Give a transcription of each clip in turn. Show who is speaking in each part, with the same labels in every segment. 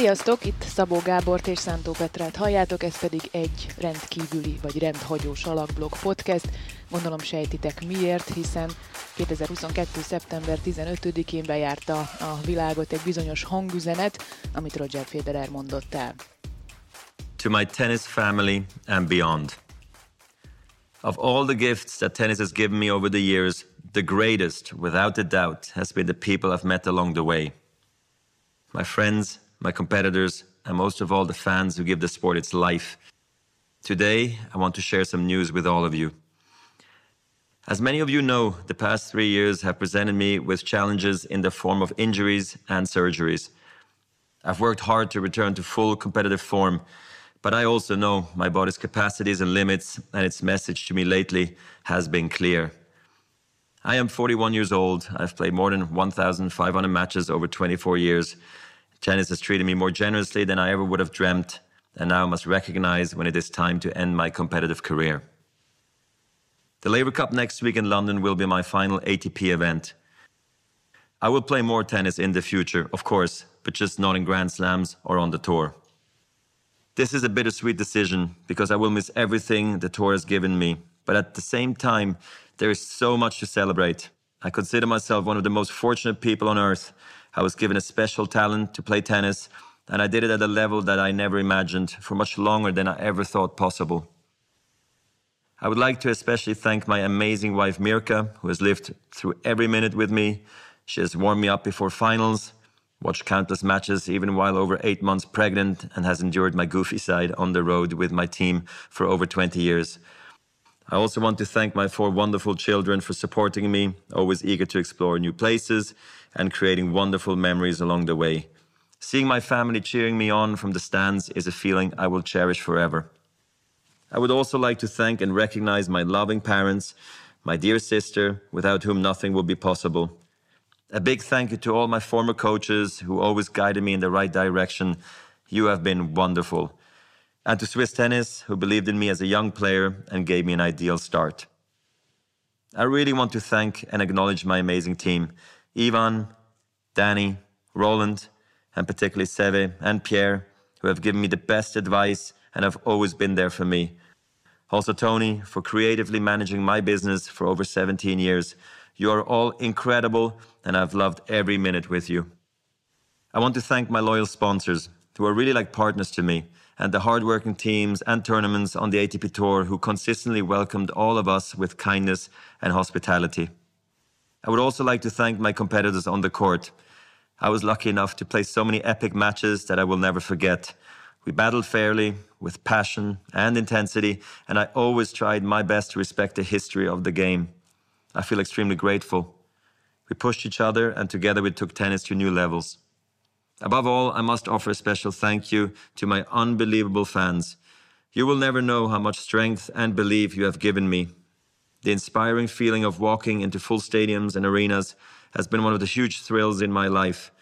Speaker 1: Sziasztok, itt Szabó Gábort és Szántó Petrát halljátok, ez pedig egy rendkívüli vagy rendhagyó salakblog podcast. Gondolom sejtitek miért, hiszen 2022. szeptember 15-én bejárta a világot egy bizonyos hangüzenet, amit Roger Federer mondott el.
Speaker 2: To my tennis family and beyond. Of all the gifts that tennis has given me over the years, the greatest, without a doubt, has been the people I've met along the way. My friends, my competitors, and most of all, the fans who give the sport its life. Today, I want to share some news with all of you. As many of you know, the past three years have presented me with challenges in the form of injuries and surgeries. I've worked hard to return to full competitive form, but I also know my body's capacities and limits, and its message to me lately has been clear. I am 41 years old. I've played more than 1,500 matches over 24 years. Tennis has treated me more generously than I ever would have dreamt, and now I must recognize when it is time to end my competitive career. The Labour Cup next week in London will be my final ATP event. I will play more tennis in the future, of course, but just not in Grand Slams or on the tour. This is a bittersweet decision because I will miss everything the tour has given me, but at the same time, there is so much to celebrate. I consider myself one of the most fortunate people on earth I was given a special talent to play tennis, and I did it at a level that I never imagined for much longer than I ever thought possible. I would like to especially thank my amazing wife Mirka, who has lived through every minute with me. She has warmed me up before finals, watched countless matches even while over eight months pregnant, and has endured my goofy side on the road with my team for over 20 years. I also want to thank my four wonderful children for supporting me, always eager to explore new places and creating wonderful memories along the way. Seeing my family cheering me on from the stands is a feeling I will cherish forever. I would also like to thank and recognize my loving parents, my dear sister, without whom nothing would be possible. A big thank you to all my former coaches who always guided me in the right direction. You have been wonderful and to Swiss Tennis, who believed in me as a young player and gave me an ideal start. I really want to thank and acknowledge my amazing team Ivan, Danny, Roland, and particularly Seve and Pierre, who have given me the best advice and have always been there for me. Also, Tony, for creatively managing my business for over 17 years. You are all incredible, and I've loved every minute with you. I want to thank my loyal sponsors, who are really like partners to me and the hardworking teams and tournaments on the ATP Tour who consistently welcomed all of us with kindness and hospitality. I would also like to thank my competitors on the court. I was lucky enough to play so many epic matches that I will never forget. We battled fairly, with passion and intensity, and I always tried my best to respect the history of the game. I feel extremely grateful. We pushed each other, and together we took tennis to new levels. Above all, I must offer a special thank you to my unbelievable fans. You will never know how much strength and belief you have given me. The inspiring feeling of walking into full stadiums and arenas has been one of the huge thrills in my life.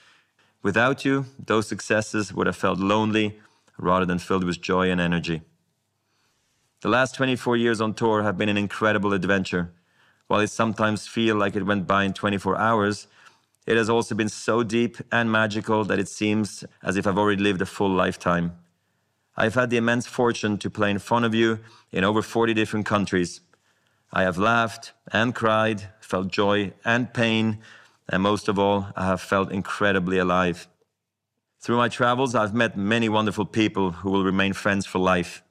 Speaker 2: Without you, those successes would have felt lonely rather than filled with joy and energy. The last 24 years on tour have been an incredible adventure. While it sometimes feels like it went by in 24 hours, it has also been so deep and magical that it seems as if I've already lived a full lifetime. I've had the immense fortune to play in front of you in over 40 different countries. I have laughed and cried, felt joy and pain, and most of all, I have felt incredibly alive. Through my travels, I've met many wonderful people who will remain friends for life,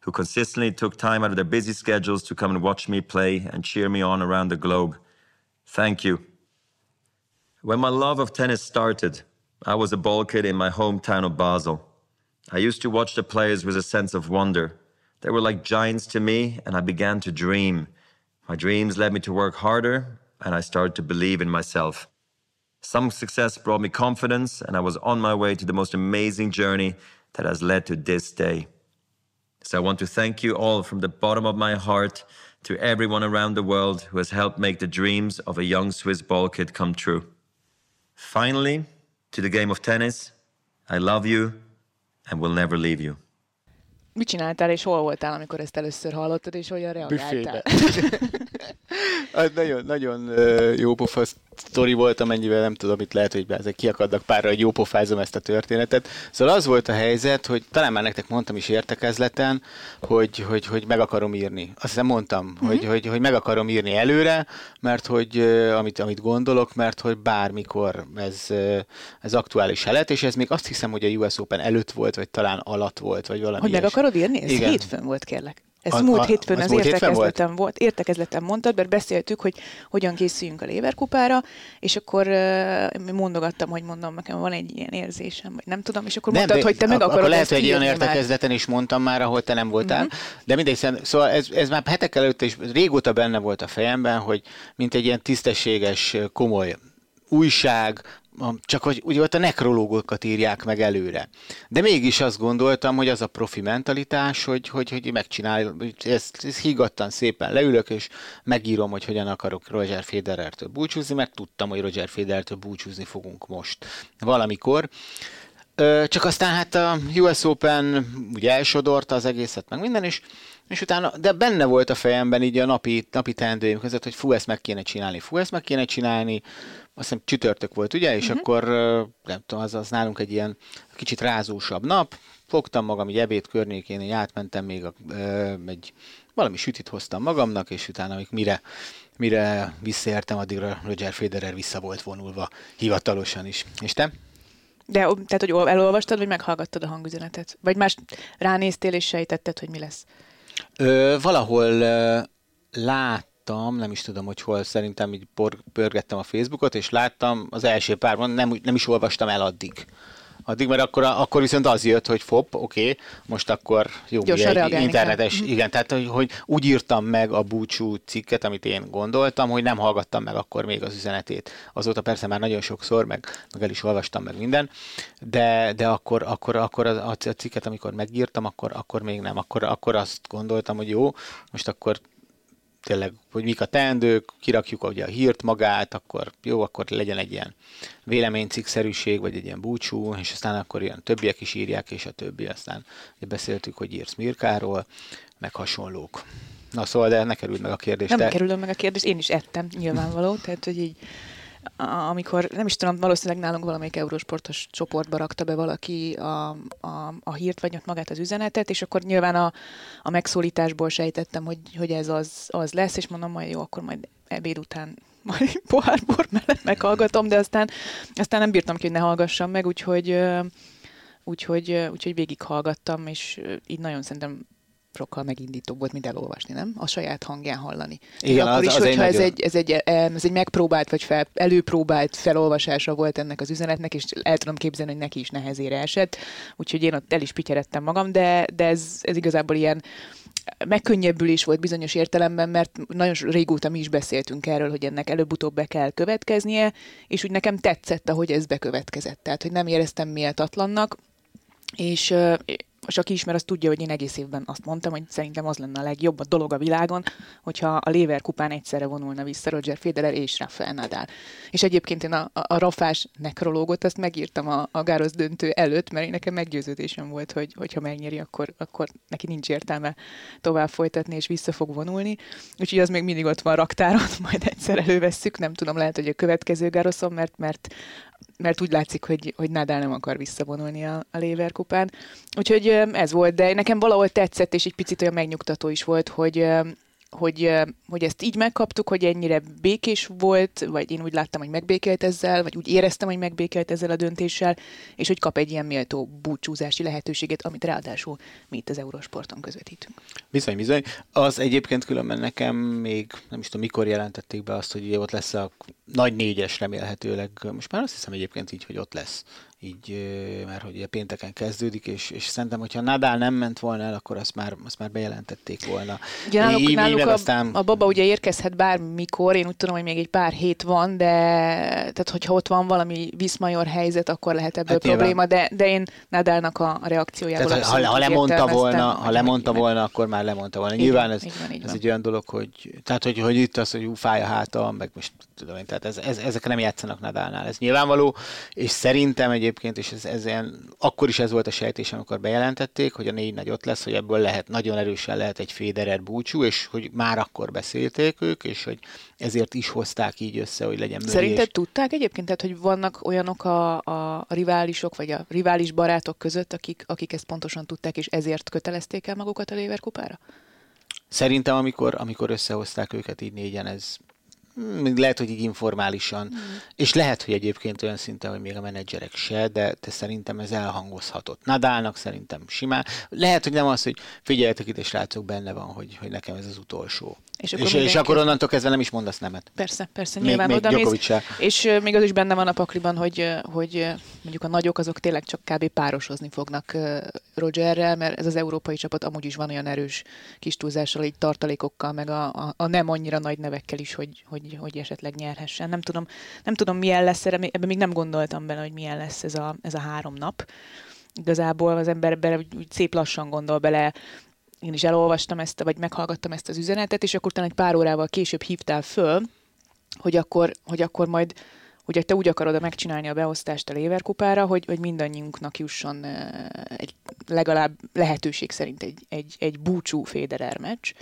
Speaker 2: who consistently took time out of their busy schedules to come and watch me play and cheer me on around the globe. Thank you. When my love of tennis started, I was a ball kid in my hometown of Basel. I used to watch the players with a sense of wonder. They were like giants to me, and I began to dream. My dreams led me to work harder, and I started to believe in myself. Some success brought me confidence, and I was on my way to the most amazing journey that has led to this day. So I want to thank you all from the bottom of my heart to everyone around the world who has helped make the dreams of a young Swiss ball kid come true. Finally, to the game of tennis, I love you and will never leave you.
Speaker 1: Mit csináltál és hol voltál, amikor ezt először hallottad, és hogyan reagáltál?
Speaker 3: Az nagyon, nagyon jó pofa sztori volt, amennyivel nem tudom, itt lehet, hogy ezek kiakadnak párra, hogy jó pofázom ezt a történetet. Szóval az volt a helyzet, hogy talán már nektek mondtam is értekezleten, hogy, hogy, hogy meg akarom írni. Azt hiszem mondtam, mm-hmm. hogy, hogy, hogy meg akarom írni előre, mert hogy amit, amit gondolok, mert hogy bármikor ez, ez aktuális lehet, és ez még azt hiszem, hogy a US Open előtt volt, vagy talán alatt volt, vagy valami
Speaker 1: Hogy meg akarod írni? Ez Igen. hétfőn volt, kérlek. Ez a, múlt hétfőn az, az értekezletem volt. volt. Értekezletem mondtad, mert beszéltük, hogy hogyan készüljünk a Léverkupára, és akkor uh, mondogattam, hogy mondom, nekem van egy ilyen érzésem, vagy nem tudom, és akkor nem, mondtad, hogy te meg akarod
Speaker 3: akkor lehet,
Speaker 1: hogy
Speaker 3: egy olyan értekezleten is mondtam már, ahol te nem voltál, mm-hmm. de mindegy, szóval ez, ez már hetekkel előtt is régóta benne volt a fejemben, hogy mint egy ilyen tisztességes, komoly újság, csak hogy ugye ott a nekrológokat írják meg előre. De mégis azt gondoltam, hogy az a profi mentalitás, hogy, hogy, hogy megcsinál, ezt, ezt hígattan szépen leülök, és megírom, hogy hogyan akarok Roger Federertől búcsúzni, mert tudtam, hogy Roger Federertől búcsúzni fogunk most valamikor. Csak aztán hát a US Open ugye elsodorta az egészet, meg minden, is, és utána, de benne volt a fejemben így a napi, napi teendőim között, hogy fú, ezt meg kéne csinálni, fú, ezt meg kéne csinálni, azt hiszem csütörtök volt, ugye, és uh-huh. akkor nem tudom, az, az nálunk egy ilyen kicsit rázósabb nap, fogtam magam egy ebéd környékén, így átmentem még a, ö, egy valami sütit hoztam magamnak, és utána mire, mire visszaértem, addigra Roger Federer vissza volt vonulva hivatalosan is. És te?
Speaker 1: De tehát, hogy elolvastad, vagy meghallgattad a hangüzenetet? Vagy más ránéztél és sejtetted, hogy mi lesz?
Speaker 3: Ö, valahol ö, lát láttam, nem is tudom, hogy hol, szerintem így pörgettem a Facebookot, és láttam az első párban, nem, nem is olvastam el addig. Addig, mert akkor, akkor viszont az jött, hogy fop, oké, okay, most akkor jó, egy internetes, kell. igen, tehát hogy, hogy úgy írtam meg a búcsú cikket, amit én gondoltam, hogy nem hallgattam meg akkor még az üzenetét. Azóta persze már nagyon sokszor, meg, meg el is olvastam meg minden, de, de akkor, akkor, akkor a, a cikket, amikor megírtam, akkor, akkor még nem, akkor, akkor azt gondoltam, hogy jó, most akkor tényleg, hogy mik a teendők, kirakjuk ugye a hírt magát, akkor jó, akkor legyen egy ilyen véleménycikkszerűség, vagy egy ilyen búcsú, és aztán akkor ilyen többiek is írják, és a többi, aztán beszéltük, hogy írsz Mirkáról, meg hasonlók. Na szóval, de ne kerüld meg a kérdést.
Speaker 1: Nem te... kerülöm meg a kérdést, én is ettem, nyilvánvaló, tehát hogy így amikor, nem is tudom, valószínűleg nálunk valamelyik eurósportos csoportba rakta be valaki a, a, a hírt, vagy magát az üzenetet, és akkor nyilván a, a megszólításból sejtettem, hogy, hogy ez az, az lesz, és mondom, majd jó, akkor majd ebéd után majd pohár bor mellett meghallgatom, de aztán, aztán nem bírtam ki, hogy ne hallgassam meg, úgyhogy, úgyhogy, úgyhogy végighallgattam, és így nagyon szerintem sokkal megindítóbb volt, mint elolvasni, nem? A saját hangján hallani. Igen, akkor az, is, az hogyha ez, egy, ez, egy, ez egy megpróbált, vagy fel, előpróbált felolvasása volt ennek az üzenetnek, és el tudom képzelni, hogy neki is nehezére esett, úgyhogy én ott el is pityerettem magam, de, de ez, ez igazából ilyen megkönnyebbülés volt bizonyos értelemben, mert nagyon régóta mi is beszéltünk erről, hogy ennek előbb-utóbb be kell következnie, és úgy nekem tetszett, ahogy ez bekövetkezett. Tehát, hogy nem éreztem méltatlannak, és és aki ismer, az tudja, hogy én egész évben azt mondtam, hogy szerintem az lenne a legjobb a dolog a világon, hogyha a Léver kupán egyszerre vonulna vissza Roger Federer és Rafael Nadal. És egyébként én a, a, a rafás nekrológot azt megírtam a, a Gárosz döntő előtt, mert én nekem meggyőződésem volt, hogy hogyha megnyeri, akkor, akkor neki nincs értelme tovább folytatni, és vissza fog vonulni. Úgyhogy az még mindig ott van raktáron, majd egyszer elővesszük, nem tudom, lehet, hogy a következő Gároszon, mert, mert mert úgy látszik, hogy, hogy Nadal nem akar visszavonulni a, a Leverkupán. Úgyhogy ez volt, de nekem valahol tetszett, és egy picit olyan megnyugtató is volt, hogy hogy, hogy ezt így megkaptuk, hogy ennyire békés volt, vagy én úgy láttam, hogy megbékelt ezzel, vagy úgy éreztem, hogy megbékelt ezzel a döntéssel, és hogy kap egy ilyen méltó búcsúzási lehetőséget, amit ráadásul mi itt az Eurosporton közvetítünk.
Speaker 3: Bizony, bizony. Az egyébként különben nekem még, nem is tudom, mikor jelentették be azt, hogy ott lesz a nagy négyes remélhetőleg. Most már azt hiszem egyébként így, hogy ott lesz így, mert hogy ugye pénteken kezdődik, és, és szerintem, hogyha Nadal nem ment volna el, akkor azt már, azt már bejelentették volna.
Speaker 1: Ugye náluk, így, náluk a, aztán... a baba ugye érkezhet bármikor, én úgy tudom, hogy még egy pár hét van, de tehát hogyha ott van valami viszmajor helyzet, akkor lehet ebből hát probléma, de, de én Nadalnak a, reakciójából
Speaker 3: tehát, ha, ha lemondta volna, ha lemondta volna, akkor már lemondta volna. Nyilván ez, van, ez van. egy olyan dolog, hogy tehát hogy, hogy itt az, hogy fáj a háta, meg most tudom én, Tehát ez, ez, ezek nem játszanak Nadalnál, ez nyilvánvaló, és szerintem egyébként, és ez, ez ilyen, akkor is ez volt a sejtés, amikor bejelentették, hogy a négy nagy ott lesz, hogy ebből lehet, nagyon erősen lehet egy Federer búcsú, és hogy már akkor beszélték ők, és hogy ezért is hozták így össze, hogy legyen
Speaker 1: möri. Szerinted tudták egyébként, tehát, hogy vannak olyanok a, a, a riválisok, vagy a rivális barátok között, akik, akik ezt pontosan tudták, és ezért kötelezték el magukat a Léver kupára?
Speaker 3: Szerintem, amikor, amikor összehozták őket így négyen, ez lehet, hogy így informálisan, mm. és lehet, hogy egyébként olyan szinten, hogy még a menedzserek se, de, de szerintem ez elhangozhatott. Nadálnak szerintem simán. Lehet, hogy nem az, hogy figyeljetek itt, és srácok, benne van, hogy, hogy nekem ez az utolsó. És akkor, és, és akkor onnantól kezdve nem is mondasz nemet.
Speaker 1: Persze, persze, nyilván még, oda mész, És még az is benne van a pakliban, hogy, hogy mondjuk a nagyok azok tényleg csak kb. párosozni fognak Rogerrel, mert ez az európai csapat amúgy is van olyan erős kis túlzással, így tartalékokkal, meg a, a, a nem annyira nagy nevekkel is, hogy, hogy, hogy esetleg nyerhessen. Nem tudom, nem tudom milyen lesz, ebben még nem gondoltam bele, hogy milyen lesz ez a, ez a három nap. Igazából az ember bele, úgy szép lassan gondol bele, én is elolvastam ezt, vagy meghallgattam ezt az üzenetet, és akkor utána egy pár órával később hívtál föl, hogy akkor, hogy akkor majd hogy te úgy akarod megcsinálni a beosztást a Léverkupára, hogy, hogy mindannyiunknak jusson egy, legalább lehetőség szerint egy, egy, egy búcsú Federer meccs.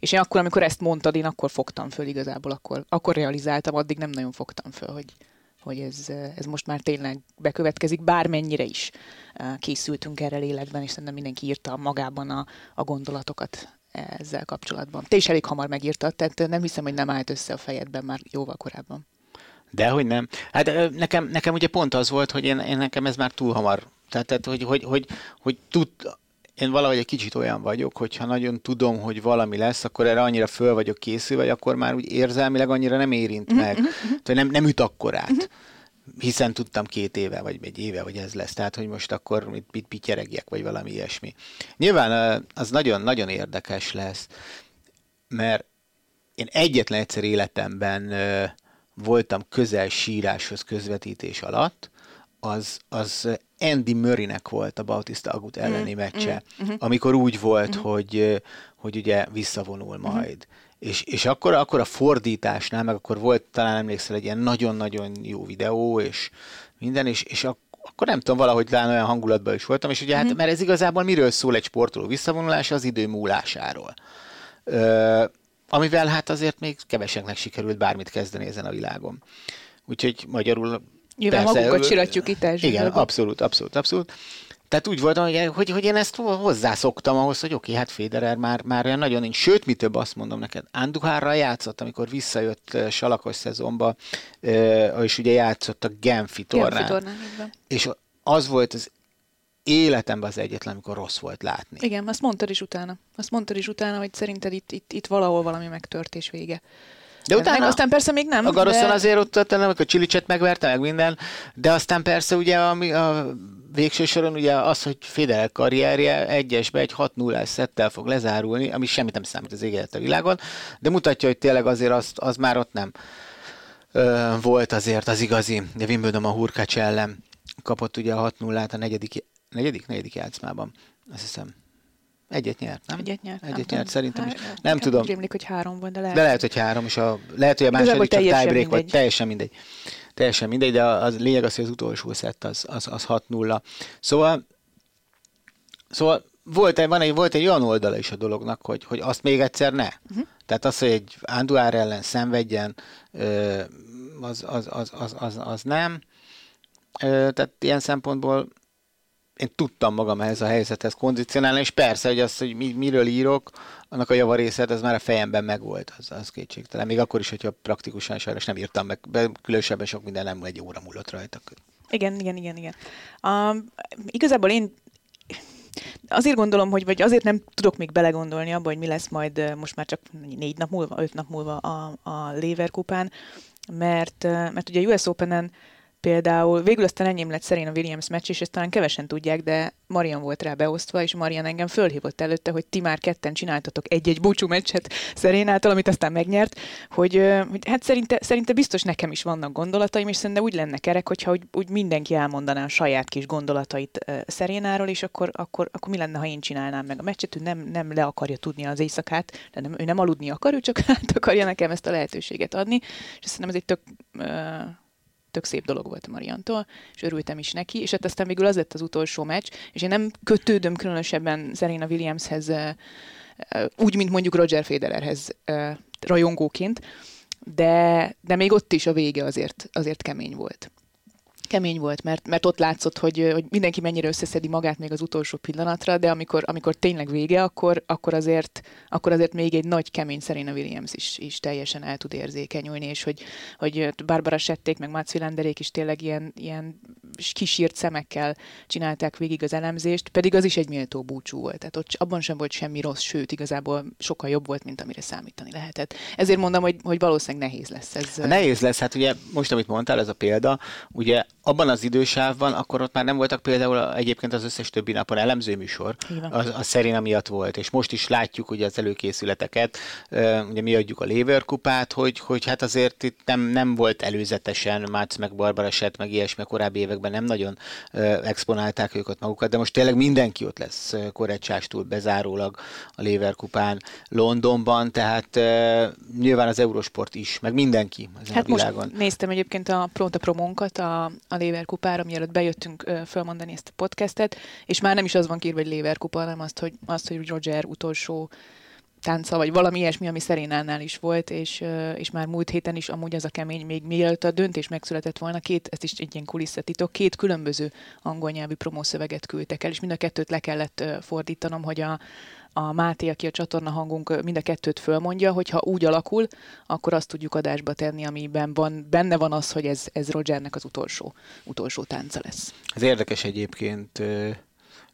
Speaker 1: És én akkor, amikor ezt mondtad, én akkor fogtam föl igazából, akkor, akkor realizáltam, addig nem nagyon fogtam föl, hogy, hogy ez, ez most már tényleg bekövetkezik, bármennyire is készültünk erre lélekben, és szerintem mindenki írta magában a, a gondolatokat ezzel kapcsolatban. Te is elég hamar megírtad, tehát nem hiszem, hogy nem állt össze a fejedben már jóval korábban.
Speaker 3: Dehogy nem. Hát nekem, nekem ugye pont az volt, hogy én, én nekem ez már túl hamar. Tehát, tehát hogy, hogy, hogy, hogy tud, én valahogy egy kicsit olyan vagyok, hogyha nagyon tudom, hogy valami lesz, akkor erre annyira föl vagyok készülve, vagy akkor már úgy érzelmileg annyira nem érint meg. Mm-hmm. Tehát nem, nem üt akkor át. Mm-hmm hiszen tudtam két éve, vagy egy éve, hogy ez lesz, tehát hogy most akkor mit, mit pityeregjek, vagy valami ilyesmi. Nyilván az nagyon-nagyon érdekes lesz, mert én egyetlen egyszer életemben voltam közel síráshoz közvetítés alatt, az, az Andy Murraynek volt a Bautista Agut elleni mm, meccse, mm, mm, amikor úgy volt, mm. hogy, hogy ugye visszavonul mm-hmm. majd. Mm. És, és akkor, akkor a fordításnál, meg akkor volt, talán emlékszel, egy ilyen nagyon-nagyon jó videó, és minden, és, és akkor nem tudom, valahogy talán olyan hangulatban is voltam, és ugye hát, mert ez igazából miről szól egy sportoló visszavonulása, az idő múlásáról. Ö, amivel hát azért még keveseknek sikerült bármit kezdeni ezen a világon. Úgyhogy magyarul...
Speaker 1: Nyilván persze, magunkat csiratjuk itt
Speaker 3: el. Igen, abszolút, abszolút, abszolút. Tehát úgy voltam, hogy, hogy, hogy én ezt hozzászoktam ahhoz, hogy oké, hát Federer már, már olyan nagyon nincs. Sőt, mi több azt mondom neked, Anduhárral játszott, amikor visszajött salakos szezonba, és ugye játszott a Genfi tornán. Genfi tornán és az volt az életemben az egyetlen, amikor rossz volt látni.
Speaker 1: Igen, azt mondtad is utána. Azt mondtad is utána, hogy szerinted itt, itt, itt valahol valami megtört és vége. De utána, meg aztán persze még nem.
Speaker 3: A Garoszon de... azért ott, ott nem, a Csilicset megverte, meg minden, de aztán persze ugye a, a végső soron ugye az, hogy Federer karrierje egyesbe egy 6 0 szettel fog lezárulni, ami semmit nem számít az éget a világon, de mutatja, hogy tényleg azért azt, az már ott nem ö, volt azért az igazi. De Wimbledon a Hurkács ellen kapott ugye a 6 0 a negyedik negyedik, negyedik játszmában, azt hiszem. Egyet nyert, nem?
Speaker 1: Egyet nyert.
Speaker 3: Egyet nyert, szerintem is. Nem, nem tudom.
Speaker 1: Rémlik, hogy három van, de lehet.
Speaker 3: De lehet, hogy három, és a, lehet, hogy a második csak tiebreak vagy, teljesen mindegy. Teljesen mindegy, de az lényeg az, hogy az utolsó szett az, az, az 6-0. Szóval, szóval volt egy, van egy, volt egy olyan oldala is a dolognak, hogy, hogy azt még egyszer ne. Uh-huh. Tehát az, hogy egy Anduár ellen szenvedjen, az, az, az, az, az, az nem. Tehát ilyen szempontból én tudtam magam ehhez a helyzethez kondicionálni, és persze, hogy az, hogy mi, miről írok, annak a javarészet, az már a fejemben megvolt, az, az kétségtelen. Még akkor is, hogyha praktikusan sajnos nem írtam meg, be, különösebben sok minden nem egy óra múlott rajta.
Speaker 1: Igen, igen, igen, igen. Um, igazából én azért gondolom, hogy vagy azért nem tudok még belegondolni abba, hogy mi lesz majd most már csak négy nap múlva, öt nap múlva a, a Lever kupán, mert, mert ugye a US Open-en Például végül aztán enyém lett Serena Williams meccs, és ezt talán kevesen tudják, de Marian volt rá beosztva, és Marian engem fölhívott előtte, hogy ti már ketten csináltatok egy-egy búcsú meccset Szerénától, amit aztán megnyert, hogy, hogy hát szerinte, szerinte biztos nekem is vannak gondolataim, és szerintem úgy lenne kerek, hogyha úgy, úgy mindenki elmondaná a saját kis gondolatait Szerénáról, és akkor, akkor, akkor mi lenne, ha én csinálnám meg a meccset, ő nem, nem le akarja tudni az éjszakát, de nem, ő nem aludni akar, ő csak át akarja nekem ezt a lehetőséget adni, és szerintem ez egy tök tök szép dolog volt Mariantól, és örültem is neki, és hát aztán végül az lett az utolsó meccs, és én nem kötődöm különösebben Serena Williamshez úgy, mint mondjuk Roger Federerhez rajongóként, de, de még ott is a vége azért, azért kemény volt kemény volt, mert, mert ott látszott, hogy, hogy mindenki mennyire összeszedi magát még az utolsó pillanatra, de amikor, amikor tényleg vége, akkor, akkor, azért, akkor azért még egy nagy kemény Serena Williams is, is teljesen el tud érzékenyülni, és hogy, hogy Barbara Sették, meg Mats Willenderék is tényleg ilyen, ilyen kisírt szemekkel csinálták végig az elemzést, pedig az is egy méltó búcsú volt. Tehát ott abban sem volt semmi rossz, sőt, igazából sokkal jobb volt, mint amire számítani lehetett. Ezért mondom, hogy, hogy valószínűleg nehéz lesz ez.
Speaker 3: Nehéz lesz, hát ugye most, amit mondtál, ez a példa, ugye abban az idősávban, akkor ott már nem voltak például egyébként az összes többi napon elemzőműsor, az, a Szerina miatt volt, és most is látjuk ugye az előkészületeket, ugye mi adjuk a Lever kupát, hogy, hogy hát azért itt nem, nem volt előzetesen Mácz meg Barbara Sett, meg ilyesmi korábbi években nem nagyon exponálták őket magukat, de most tényleg mindenki ott lesz Korecsástól bezárólag a Lever kupán Londonban, tehát nyilván az Eurosport is, meg mindenki ezen hát a világon.
Speaker 1: Most néztem egyébként a Pronta Promónkat, a, a Léver kupára, mielőtt bejöttünk fölmondani ezt a podcastet, és már nem is az van kírva, hogy Léver kupa, hanem azt, hogy, azt, hogy Roger utolsó tánca, vagy valami ilyesmi, ami Szerénánál is volt, és, és már múlt héten is amúgy az a kemény, még mielőtt a döntés megszületett volna, két, ez is egy ilyen kulisszatitok, két különböző angol nyelvű promószöveget küldtek el, és mind a kettőt le kellett fordítanom, hogy a, a Máté, aki a csatorna hangunk mind a kettőt fölmondja, hogy ha úgy alakul, akkor azt tudjuk adásba tenni, amiben van, benne van az, hogy ez, ez Rogernek az utolsó, utolsó tánca lesz.
Speaker 3: Ez érdekes egyébként,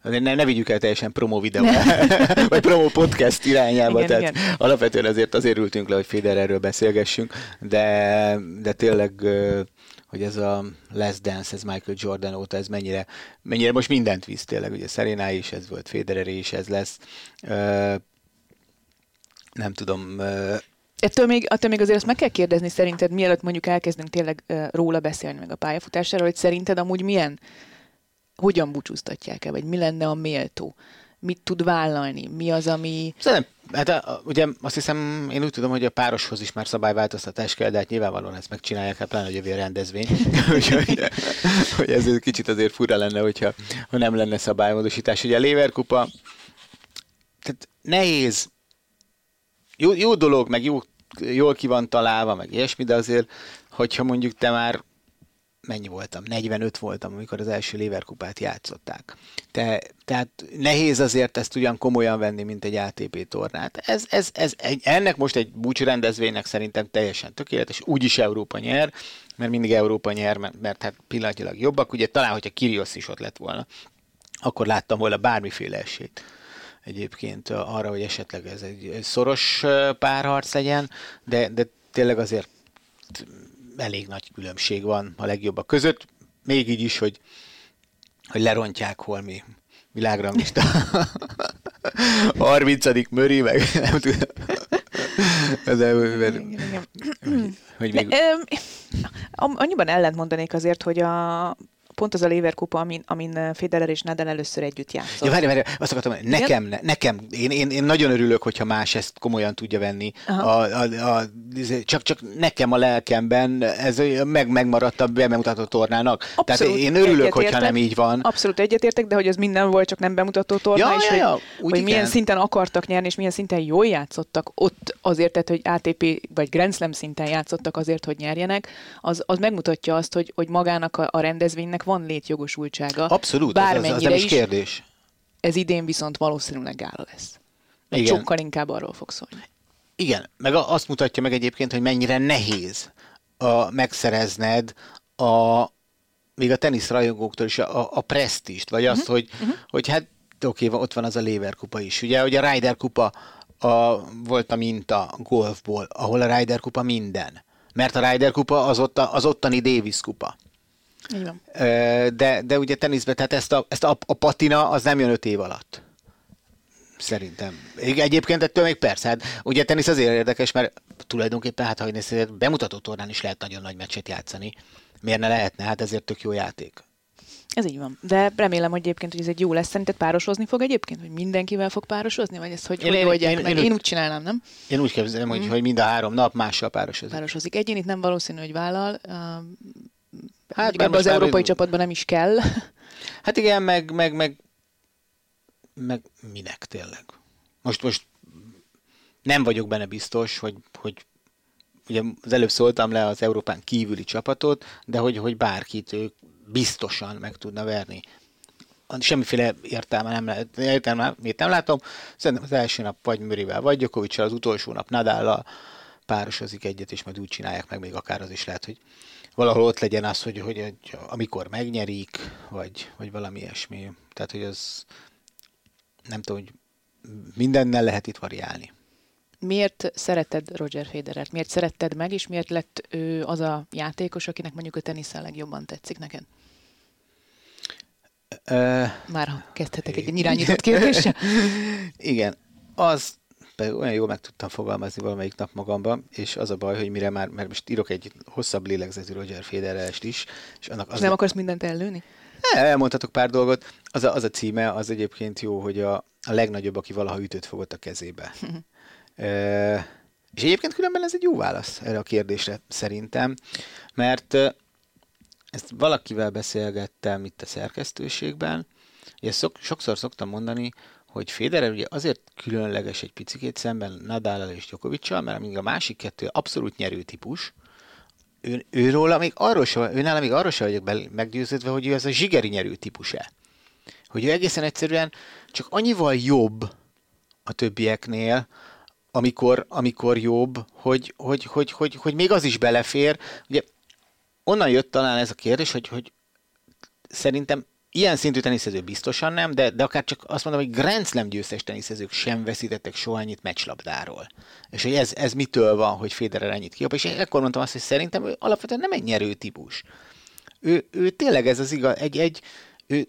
Speaker 3: ne, ne vigyük el teljesen promo videó, vagy promo podcast irányába, igen, tehát igen. alapvetően azért azért ültünk le, hogy Federerről beszélgessünk, de, de tényleg hogy ez a Last Dance, ez Michael Jordan óta, ez mennyire, mennyire most mindent visz tényleg, ugye Serena is ez volt, Federer is ez lesz. Nem tudom,
Speaker 1: Ettől még, attól még azért azt meg kell kérdezni szerinted, mielőtt mondjuk elkezdünk tényleg róla beszélni meg a pályafutásáról, hogy szerinted amúgy milyen, hogyan búcsúztatják el, vagy mi lenne a méltó? Mit tud vállalni? Mi az, ami...
Speaker 3: Szerintem Hát a, ugye azt hiszem, én úgy tudom, hogy a pároshoz is már szabályváltoztatás kell, de hát nyilvánvalóan ezt megcsinálják, hát pláne, hogy jövő rendezvény. Úgyhogy hogy ez kicsit azért fura lenne, hogyha ha nem lenne szabálymódosítás. Ugye a Lever kupa, tehát nehéz, jó, jó dolog, meg jó, jól ki van találva, meg ilyesmi, de azért, hogyha mondjuk te már mennyi voltam? 45 voltam, amikor az első Leverkupát játszották. Te, tehát nehéz azért ezt ugyan komolyan venni, mint egy ATP tornát. Ez, ez, ez, ennek most egy búcsúrendezvénynek szerintem teljesen tökéletes, úgyis Európa nyer, mert mindig Európa nyer, mert, mert hát pillanatilag jobbak. Ugye talán, hogyha Kirios is ott lett volna, akkor láttam volna bármiféle esélyt egyébként arra, hogy esetleg ez egy szoros párharc legyen, de, de tényleg azért elég nagy különbség van a legjobbak között, még így is, hogy, hogy lerontják holmi világranglista 30. Möri, meg nem tudom. De, mert,
Speaker 1: hogy még... Annyiban ellent mondanék azért, hogy a, pont az a Lever kupa, amin, amin eh, Federer és Nadal először együtt játszott.
Speaker 3: Ja, várj, várj, azt akartam, nekem, ne, nekem, én, én, én, nagyon örülök, hogyha más ezt komolyan tudja venni. A, a, a, csak, csak nekem a lelkemben ez meg, megmaradt a bemutató tornának. Abszolút Tehát én örülök, hogyha nem így van.
Speaker 1: Abszolút egyetértek, de hogy ez minden volt, csak nem bemutató torna, ja, és ja, ja, hogy, hogy milyen szinten akartak nyerni, és milyen szinten jól játszottak ott azért, tehát, hogy ATP vagy Grand Slam szinten játszottak azért, hogy nyerjenek, az, az megmutatja azt, hogy, hogy magának a, a rendezvénynek van létjogosultsága.
Speaker 3: Abszolút, ez, ez, ez nem is kérdés.
Speaker 1: Ez idén viszont valószínűleg gála lesz. Meg Igen. sokkal inkább arról fog szólni.
Speaker 3: Igen, meg azt mutatja meg egyébként, hogy mennyire nehéz a, megszerezned a, még a teniszrajongóktól is a, a presztist, vagy azt, uh-huh. hogy, uh-huh. hogy hát oké, okay, ott van az a Lever kupa is. Ugye, hogy a Ryder kupa a, volt a minta golfból, ahol a Ryder kupa minden. Mert a Ryder kupa az, ott, az ottani Davis kupa. De, de ugye teniszben, tehát ezt a, ezt a, a patina az nem jön öt év alatt. Szerintem. Egyébként ettől még persze, hát ugye tenisz azért érdekes, mert tulajdonképpen, hát ha nézed, bemutató tornán is lehet nagyon nagy meccset játszani. Miért ne lehetne? Hát ezért tök jó játék.
Speaker 1: Ez így van. De remélem, hogy egyébként hogy ez egy jó lesz. Szerinted párosozni fog egyébként? Hogy mindenkivel fog párosozni? Vagy ez hogy, én, hogy én, én? Én, én, úgy csinálnám, nem?
Speaker 3: Én úgy képzelem, hogy, mm. hogy mind a három nap mással párosozik.
Speaker 1: Párosozik. Egyénit nem valószínű, hogy vállal. Hát ebben az európai már... csapatban nem is kell.
Speaker 3: Hát igen, meg, meg, meg, meg minek tényleg? Most, most nem vagyok benne biztos, hogy, hogy ugye az előbb szóltam le az Európán kívüli csapatot, de hogy, hogy bárkit ők biztosan meg tudna verni. Semmiféle értelme nem lehet, értelme, miért nem látom. Szerintem az első nap vagy Mörivel, vagy Gyokovicsal, az utolsó nap Nadállal párosozik egyet, és majd úgy csinálják meg, még akár az is lehet, hogy valahol ott legyen az, hogy, hogy, hogy amikor megnyerik, vagy, vagy valami ilyesmi. Tehát, hogy az nem tudom, hogy mindennel lehet itt variálni.
Speaker 1: Miért szereted Roger Federert? Miért szeretted meg, és miért lett ő az a játékos, akinek mondjuk a teniszen legjobban tetszik neked? Uh, Már kezdhetek egy irányított kérdéssel.
Speaker 3: Igen, az olyan jól meg tudtam fogalmazni valamelyik nap magamban, és az a baj, hogy mire már, mert most írok egy hosszabb lélegzetű Roger Federerest is. És annak
Speaker 1: az nem a... akarsz mindent ellőni?
Speaker 3: Elmondhatok pár dolgot. Az a, az a címe, az egyébként jó, hogy a, a legnagyobb, aki valaha ütőt fogott a kezébe. És egyébként különben ez egy jó válasz erre a kérdésre szerintem, mert ezt valakivel beszélgettem itt a szerkesztőségben, és szok, sokszor szoktam mondani, hogy Federer ugye azért különleges egy picikét szemben Nadállal és Djokoviccal, mert amíg a másik kettő abszolút nyerő típus, ő, őróla még arról sem, őnála még arról sem vagyok meggyőződve, hogy ő ez a zsigeri nyerő típus-e. Hogy ő egészen egyszerűen csak annyival jobb a többieknél, amikor, amikor jobb, hogy, hogy, hogy, hogy, hogy még az is belefér. Ugye onnan jött talán ez a kérdés, hogy, hogy szerintem ilyen szintű teniszező biztosan nem, de, de akár csak azt mondom, hogy Grand Slam győztes teniszezők sem veszítettek soha ennyit meccslabdáról. És hogy ez, ez mitől van, hogy Federer ennyit kiap. És ekkor mondtam azt, hogy szerintem ő alapvetően nem egy nyerő típus. Ő, ő tényleg ez az igaz, egy, egy ő,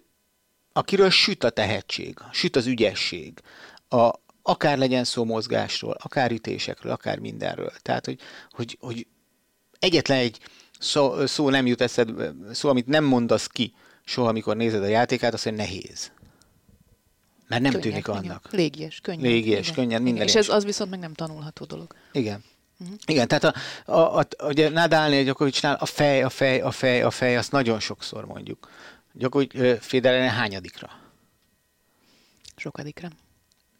Speaker 3: akiről süt a tehetség, süt az ügyesség, a, akár legyen szó mozgásról, akár ütésekről, akár mindenről. Tehát, hogy, hogy, hogy egyetlen egy szó, szó nem jut eszed, szó, amit nem mondasz ki soha, amikor nézed a játékát, az, hogy nehéz. Mert nem könnyen, tűnik annak.
Speaker 1: Légies, könnyen.
Speaker 3: Légies, igen. könnyen, minden.
Speaker 1: És ez az viszont meg nem tanulható dolog.
Speaker 3: Igen. Uh-huh. Igen, tehát a, a, a, ugye Nadalnél Gyokovicsnál a fej, a fej, a fej, a fej, azt nagyon sokszor mondjuk. Gyokovics Federernél hányadikra?
Speaker 1: Sokadikra.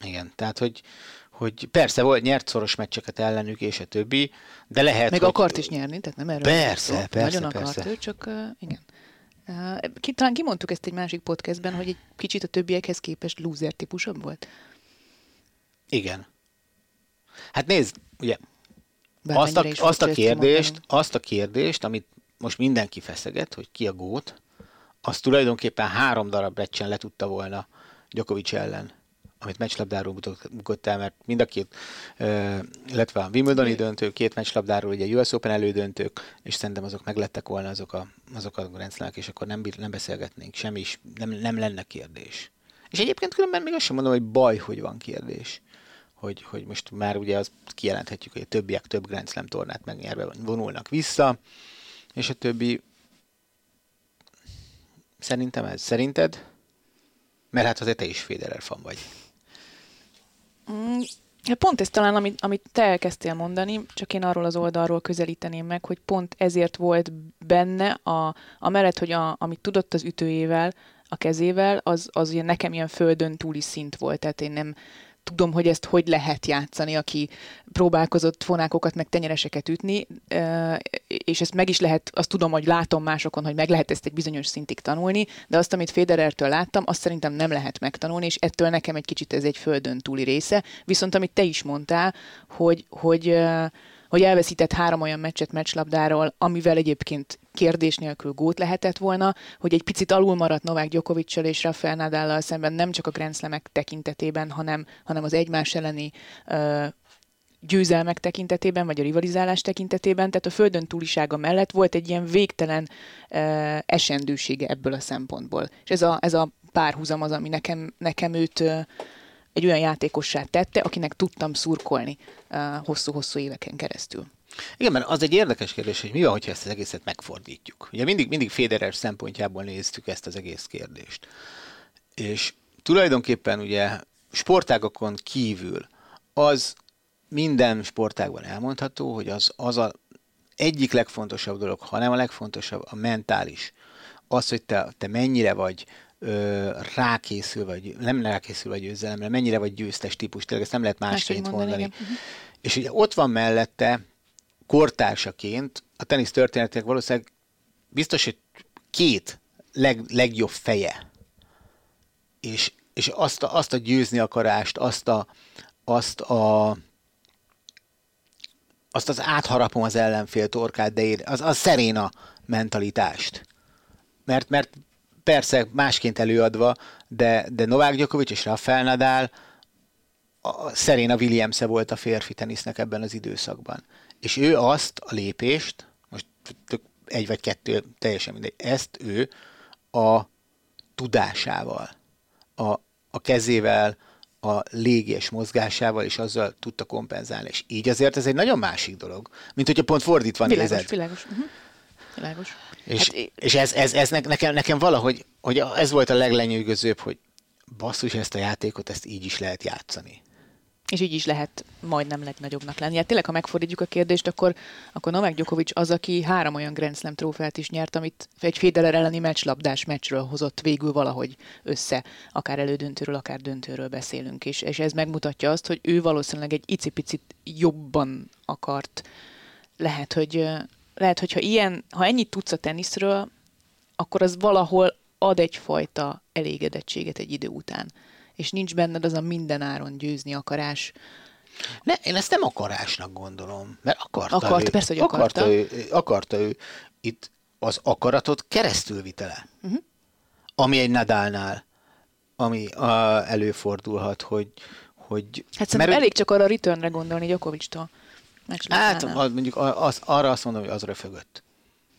Speaker 3: Igen, tehát hogy, hogy persze volt, nyert szoros meccseket ellenük, és a többi, de lehet,
Speaker 1: Meg hogy... akart is nyerni, tehát nem erről
Speaker 3: Persze, persze,
Speaker 1: Nagyon
Speaker 3: persze.
Speaker 1: akart ő, csak uh, igen. Ki, talán kimondtuk ezt egy másik podcastben, hogy egy kicsit a többiekhez képest loser típusabb volt.
Speaker 3: Igen. Hát nézd, ugye, azt a, azt, a kérdést, azt a kérdést, amit most mindenki feszeget, hogy ki a gót, azt tulajdonképpen három darab meccsen le tudta volna Djokovic ellen amit meccslabdáról bukott el, mert mind a két, illetve a Wimbledoni döntő, két meccslabdáról, ugye US Open elődöntők, és szerintem azok meglettek volna azok a, azok a rendszerek, és akkor nem, nem beszélgetnénk, semmi is, nem, nem lenne kérdés. És egyébként különben még azt sem mondom, hogy baj, hogy van kérdés. Hogy, hogy most már ugye azt kijelenthetjük, hogy a többiek több Grand Slam tornát megnyerve vonulnak vissza, és a többi szerintem ez. Szerinted? Mert hát azért te is Federer fan vagy.
Speaker 1: Mm, pont ez talán, amit, amit te elkezdtél mondani, csak én arról az oldalról közelíteném meg, hogy pont ezért volt benne, a, a mellett, hogy a, amit tudott az ütőjével, a kezével, az, az ilyen nekem ilyen földön túli szint volt, tehát én nem, tudom, hogy ezt hogy lehet játszani, aki próbálkozott fonákokat meg tenyereseket ütni, és ezt meg is lehet, azt tudom, hogy látom másokon, hogy meg lehet ezt egy bizonyos szintig tanulni, de azt, amit Federertől láttam, azt szerintem nem lehet megtanulni, és ettől nekem egy kicsit ez egy földön túli része. Viszont amit te is mondtál, hogy, hogy hogy elveszített három olyan meccset meccslabdáról, amivel egyébként kérdés nélkül gót lehetett volna, hogy egy picit alul maradt Novák Gyokovicsal és Rafael Nadállal szemben nem csak a Grand Slamek tekintetében, hanem, hanem az egymás elleni uh, győzelmek tekintetében, vagy a rivalizálás tekintetében, tehát a földön túlisága mellett volt egy ilyen végtelen uh, esendősége ebből a szempontból. És ez a, ez a párhuzam az, ami nekem, nekem őt uh, egy olyan játékossá tette, akinek tudtam szurkolni uh, hosszú-hosszú éveken keresztül.
Speaker 3: Igen, mert az egy érdekes kérdés, hogy mi van, hogyha ezt az egészet megfordítjuk. Ugye mindig, mindig Federer szempontjából néztük ezt az egész kérdést. És tulajdonképpen ugye sportágokon kívül az minden sportágban elmondható, hogy az, az a egyik legfontosabb dolog, ha nem a legfontosabb, a mentális. Az, hogy te, te mennyire vagy ö, rákészül, vagy nem rákészül vagy győzelemre, mennyire vagy győztes típus, tényleg ezt nem lehet másként mondani. mondani. Uh-huh. És ugye ott van mellette kortársaként a tenisz történetek valószínűleg biztos, hogy két leg, legjobb feje. És, és azt, a, azt a győzni akarást, azt a, azt a azt az átharapom az ellenfél torkát, de ér, az, az szeréna mentalitást. Mert, mert persze másként előadva, de, de Novák Djokovic és Rafael Nadal a Serena williams volt a férfi tenisznek ebben az időszakban. És ő azt a lépést, most egy vagy kettő, teljesen mindegy, ezt ő a tudásával, a, a kezével, a légies mozgásával, és azzal tudta kompenzálni. És így azért ez egy nagyon másik dolog, mint hogyha pont fordítva
Speaker 1: világos,
Speaker 3: nézed.
Speaker 1: Világos, uh-huh. világos.
Speaker 3: És, hát, és ez, ez, ez nekem, nekem valahogy, hogy ez volt a leglenyűgözőbb, hogy basszus, ezt a játékot, ezt így is lehet játszani.
Speaker 1: És így is lehet majdnem legnagyobbnak lenni. Hát tényleg, ha megfordítjuk a kérdést, akkor, akkor Novák Djokovic az, aki három olyan Grand Slam trófeát is nyert, amit egy Federer elleni meccslabdás meccsről hozott végül valahogy össze. Akár elődöntőről, akár döntőről beszélünk is. És ez megmutatja azt, hogy ő valószínűleg egy icipicit jobban akart. Lehet, hogy lehet, hogyha ilyen, ha ennyit tudsz a teniszről, akkor az valahol ad egyfajta elégedettséget egy idő után és nincs benned az a mindenáron győzni akarás.
Speaker 3: Ne, én ezt nem akarásnak gondolom, mert akarta
Speaker 1: Akart,
Speaker 3: ő,
Speaker 1: persze, hogy akarta.
Speaker 3: Akarta ő, akarta ő itt az akaratot keresztülvitele. Uh-huh. Ami egy Nadálnál, ami a, előfordulhat, hogy, hogy
Speaker 1: Hát szerintem elég csak arra a returnre gondolni Gyokovicstól.
Speaker 3: Hát az, mondjuk az, arra azt mondom, hogy az röfögött.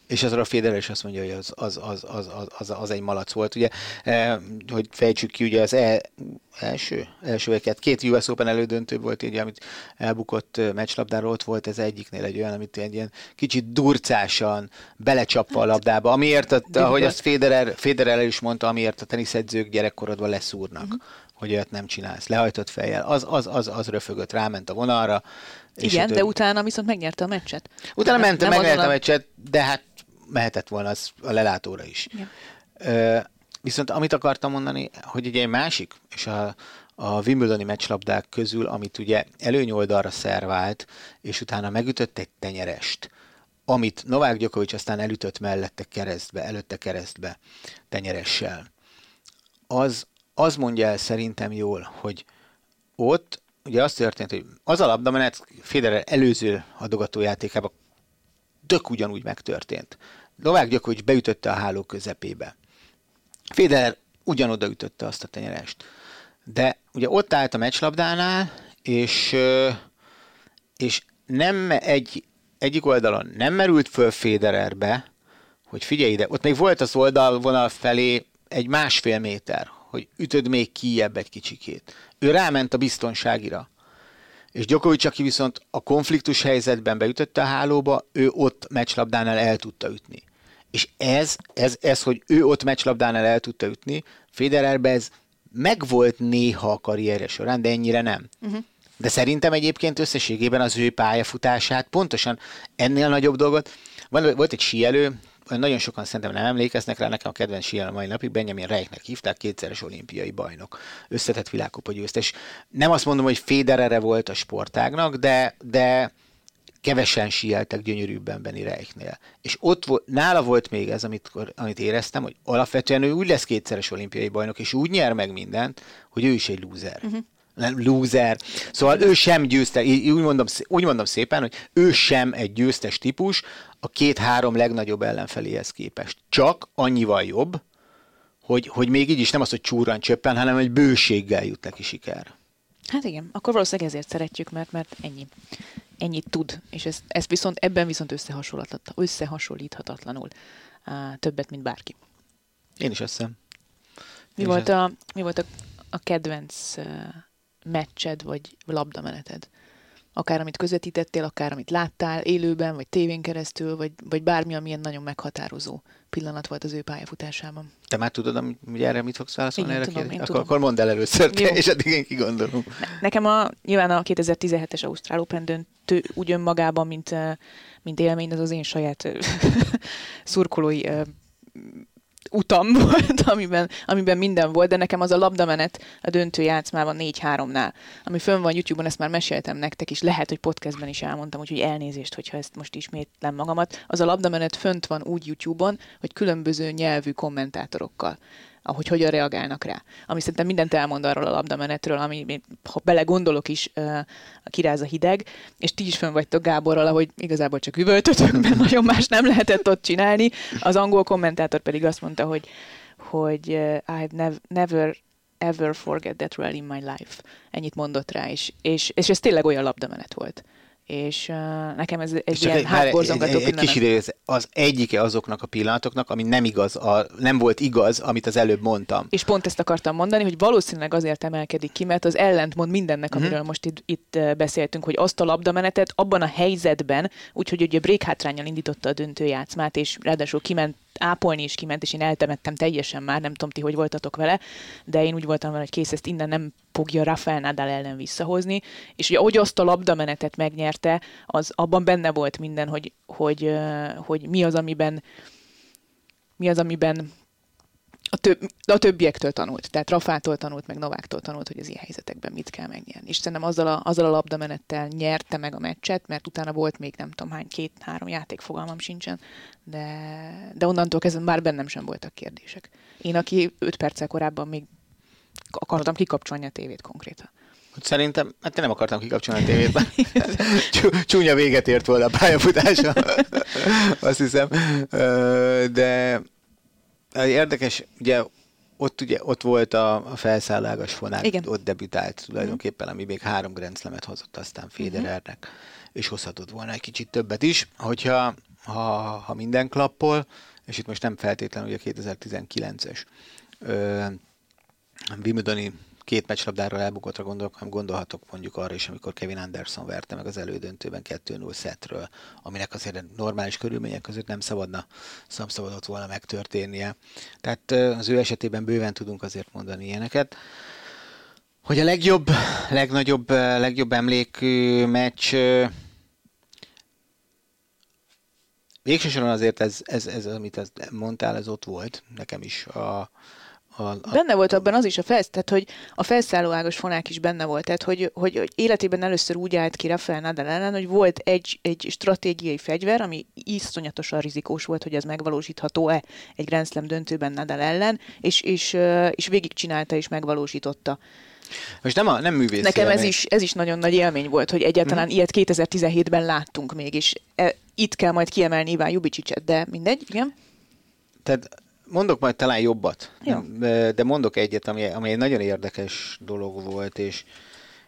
Speaker 3: És azra a Federer is azt mondja, hogy az, az, az, az, az, az, egy malac volt. Ugye, eh, hogy fejtsük ki, ugye az e, első, első vagy két US Open elődöntő volt, ugye, amit elbukott eh, meccslabdáról, ott volt ez egyiknél egy olyan, amit egy ilyen kicsit durcásan belecsapva a labdába, amiért, a, ahogy azt Federer, Federer is mondta, amiért a teniszedzők gyerekkorodban leszúrnak. Uh-huh hogy olyat nem csinálsz. Lehajtott fejjel. Az, az, az, az röfögött, ráment a vonalra.
Speaker 1: Igen, de utána viszont megnyerte a meccset.
Speaker 3: Utána ment, megnyerte a meccset, de hát mehetett volna az a lelátóra is. Ja. Ö, viszont amit akartam mondani, hogy ugye egy másik, és a, a Wimbledoni meccslabdák közül, amit ugye előnyoldalra szervált, és utána megütött egy tenyerest, amit Novák Gyokovics aztán elütött mellette keresztbe, előtte keresztbe tenyeressel. Az, az mondja el szerintem jól, hogy ott ugye az történt, hogy az a labda, mert Federer előző adogatójátékában tök ugyanúgy megtörtént. Novák Gyokovics beütötte a háló közepébe. Federer ugyanoda ütötte azt a tenyerest. De ugye ott állt a meccslabdánál, és, és nem egy, egyik oldalon nem merült föl Federerbe, hogy figyelj ide, ott még volt az oldalvonal felé egy másfél méter, hogy ütöd még kijebb egy kicsikét. Ő ráment a biztonságira. És Djokovic, aki viszont a konfliktus helyzetben beütötte a hálóba, ő ott meccslabdánál el tudta ütni. És ez, ez, ez, hogy ő ott meccslabdánál el tudta ütni, Federerbe ez megvolt néha a karrierje során, de ennyire nem. Uh-huh. De szerintem egyébként összességében az ő pályafutását pontosan ennél nagyobb dolgot. Volt egy síelő, nagyon sokan szerintem nem emlékeznek rá, nekem a kedvenc síelő a mai napig, Benjamin Reichnek hívták, kétszeres olimpiai bajnok, összetett világkupa győztes. Nem azt mondom, hogy Federere volt a sportágnak, de, de kevesen síeltek gyönyörűbben Benny Reichnél. És ott volt, nála volt még ez, amit, amit éreztem, hogy alapvetően ő úgy lesz kétszeres olimpiai bajnok, és úgy nyer meg mindent, hogy ő is egy loser. Uh-huh. Loser. Szóval ő sem győzte, úgy mondom, úgy mondom szépen, hogy ő sem egy győztes típus a két-három legnagyobb ellenfeléhez képest. Csak annyival jobb, hogy, hogy még így is nem az, hogy csúran csöppen, hanem egy bőséggel jut neki siker.
Speaker 1: Hát igen, akkor valószínűleg ezért szeretjük, mert, mert ennyi. Ennyit tud, és ez, ez viszont, ebben viszont összehasonlíthatatlanul uh, többet, mint bárki.
Speaker 3: Én is összem.
Speaker 1: Mi volt, a, mi volt a, a kedvenc meccsed, vagy labdameneted? Akár amit közvetítettél, akár amit láttál élőben, vagy tévén keresztül, vagy, vagy bármi, amilyen nagyon meghatározó pillanat volt az ő pályafutásában.
Speaker 3: Te már tudod, hogy erre mit fogsz válaszolni?
Speaker 1: Igen,
Speaker 3: erre
Speaker 1: tudom, én
Speaker 3: akkor,
Speaker 1: tudom.
Speaker 3: akkor mondd el először, te,
Speaker 1: Jó.
Speaker 3: és addig én kigondolom.
Speaker 1: Nekem a, nyilván a 2017-es Ausztrál Open döntő úgy önmagában, mint, mint élmény, az az én saját szurkolói utam volt, amiben, amiben minden volt, de nekem az a labdamenet a döntő játszmában 4-3-nál, ami fönn van YouTube-on, ezt már meséltem nektek is, lehet, hogy podcastben is elmondtam, úgyhogy elnézést, hogyha ezt most ismétlem magamat. Az a labdamenet fönt van úgy YouTube-on, hogy különböző nyelvű kommentátorokkal ahogy hogyan reagálnak rá. Ami szerintem mindent elmond arról a labdamenetről, ami, ha belegondolok is, uh, kiráz a hideg, és ti is fönn vagytok Gáborral, ahogy igazából csak üvöltötök, mert nagyon más nem lehetett ott csinálni. Az angol kommentátor pedig azt mondta, hogy, hogy uh, I've nev- never ever forget that rally in my life. Ennyit mondott rá, és, és, és ez tényleg olyan labdamenet volt. És uh, nekem ez egy
Speaker 3: És
Speaker 1: ilyen hátborzongató
Speaker 3: egy, egy kis idő, ez az egyike azoknak a pillanatoknak, ami nem igaz, a, nem volt igaz, amit az előbb mondtam.
Speaker 1: És pont ezt akartam mondani, hogy valószínűleg azért emelkedik ki, mert az ellentmond mindennek,
Speaker 3: Mhm.
Speaker 1: amiről most itt, itt beszéltünk, hogy azt a labdamenetet abban a helyzetben, úgyhogy ugye break hátrányal indította a döntőjátszmát, és ráadásul kiment ápolni is kiment, és én eltemettem teljesen már, nem tudom ti, hogy voltatok vele, de én úgy voltam vele, hogy kész, ezt innen nem fogja Rafael Nadal ellen visszahozni, és ugye ahogy azt a labdamenetet megnyerte, az abban benne volt minden, hogy, hogy, eh, hogy mi az, amiben mi az, amiben a, több, a többiektől tanult. Tehát Rafától tanult, meg Nováktól tanult, hogy az ilyen helyzetekben mit kell megnyerni. És szerintem azzal a, azzal a labdamenettel nyerte meg a meccset, mert utána volt még nem tudom hány, két-három játék fogalmam sincsen, de, de onnantól kezdve már bennem sem voltak kérdések. Én, aki öt perccel korábban még akartam kikapcsolni a tévét konkrétan.
Speaker 3: Szerintem, hát én nem akartam kikapcsolni a tévét, csúnya véget ért volna a pályafutása, azt hiszem. De érdekes, ugye ott, ugye, ott volt a, a felszállágas fonák,
Speaker 1: Igen.
Speaker 3: ott debütált tulajdonképpen, ami még három grenzlemet hozott aztán
Speaker 1: Mhm.
Speaker 3: Federernek, és hozhatott volna egy kicsit többet is, hogyha ha, ha minden klappol, és itt most nem feltétlenül ugye a 2019-es ö, Wimbledoni két meccslabdáról elbukottra gondolok, hanem gondolhatok mondjuk arra is, amikor Kevin Anderson verte meg az elődöntőben 2-0 szetről, aminek azért normális körülmények között nem szabadna, nem szabadott volna megtörténnie. Tehát az ő esetében bőven tudunk azért mondani ilyeneket. Hogy a legjobb, legnagyobb, legjobb emlékű meccs ö, végső soron azért ez, ez, ez, amit mondtál, ez ott volt nekem is a, a, a
Speaker 1: Benne volt abban az is a felsz, tehát hogy a felszállóágos fonák is benne volt, tehát hogy, hogy, hogy életében először úgy állt ki Rafael Nadal ellen, hogy volt egy, egy stratégiai fegyver, ami iszonyatosan rizikós volt, hogy ez megvalósítható-e egy Grand Slam döntőben Nadal ellen, és, és, és végigcsinálta és megvalósította.
Speaker 3: Most nem, a, nem művész
Speaker 1: Nekem ez
Speaker 3: élmény.
Speaker 1: is, ez is nagyon nagy élmény volt, hogy egyáltalán mm. ilyet 2017-ben láttunk még, és e, itt kell majd kiemelni Iván Jubicicset, de mindegy, igen.
Speaker 3: Tehát mondok majd talán jobbat,
Speaker 1: Jó.
Speaker 3: de mondok egyet, ami, ami egy nagyon érdekes dolog volt, és,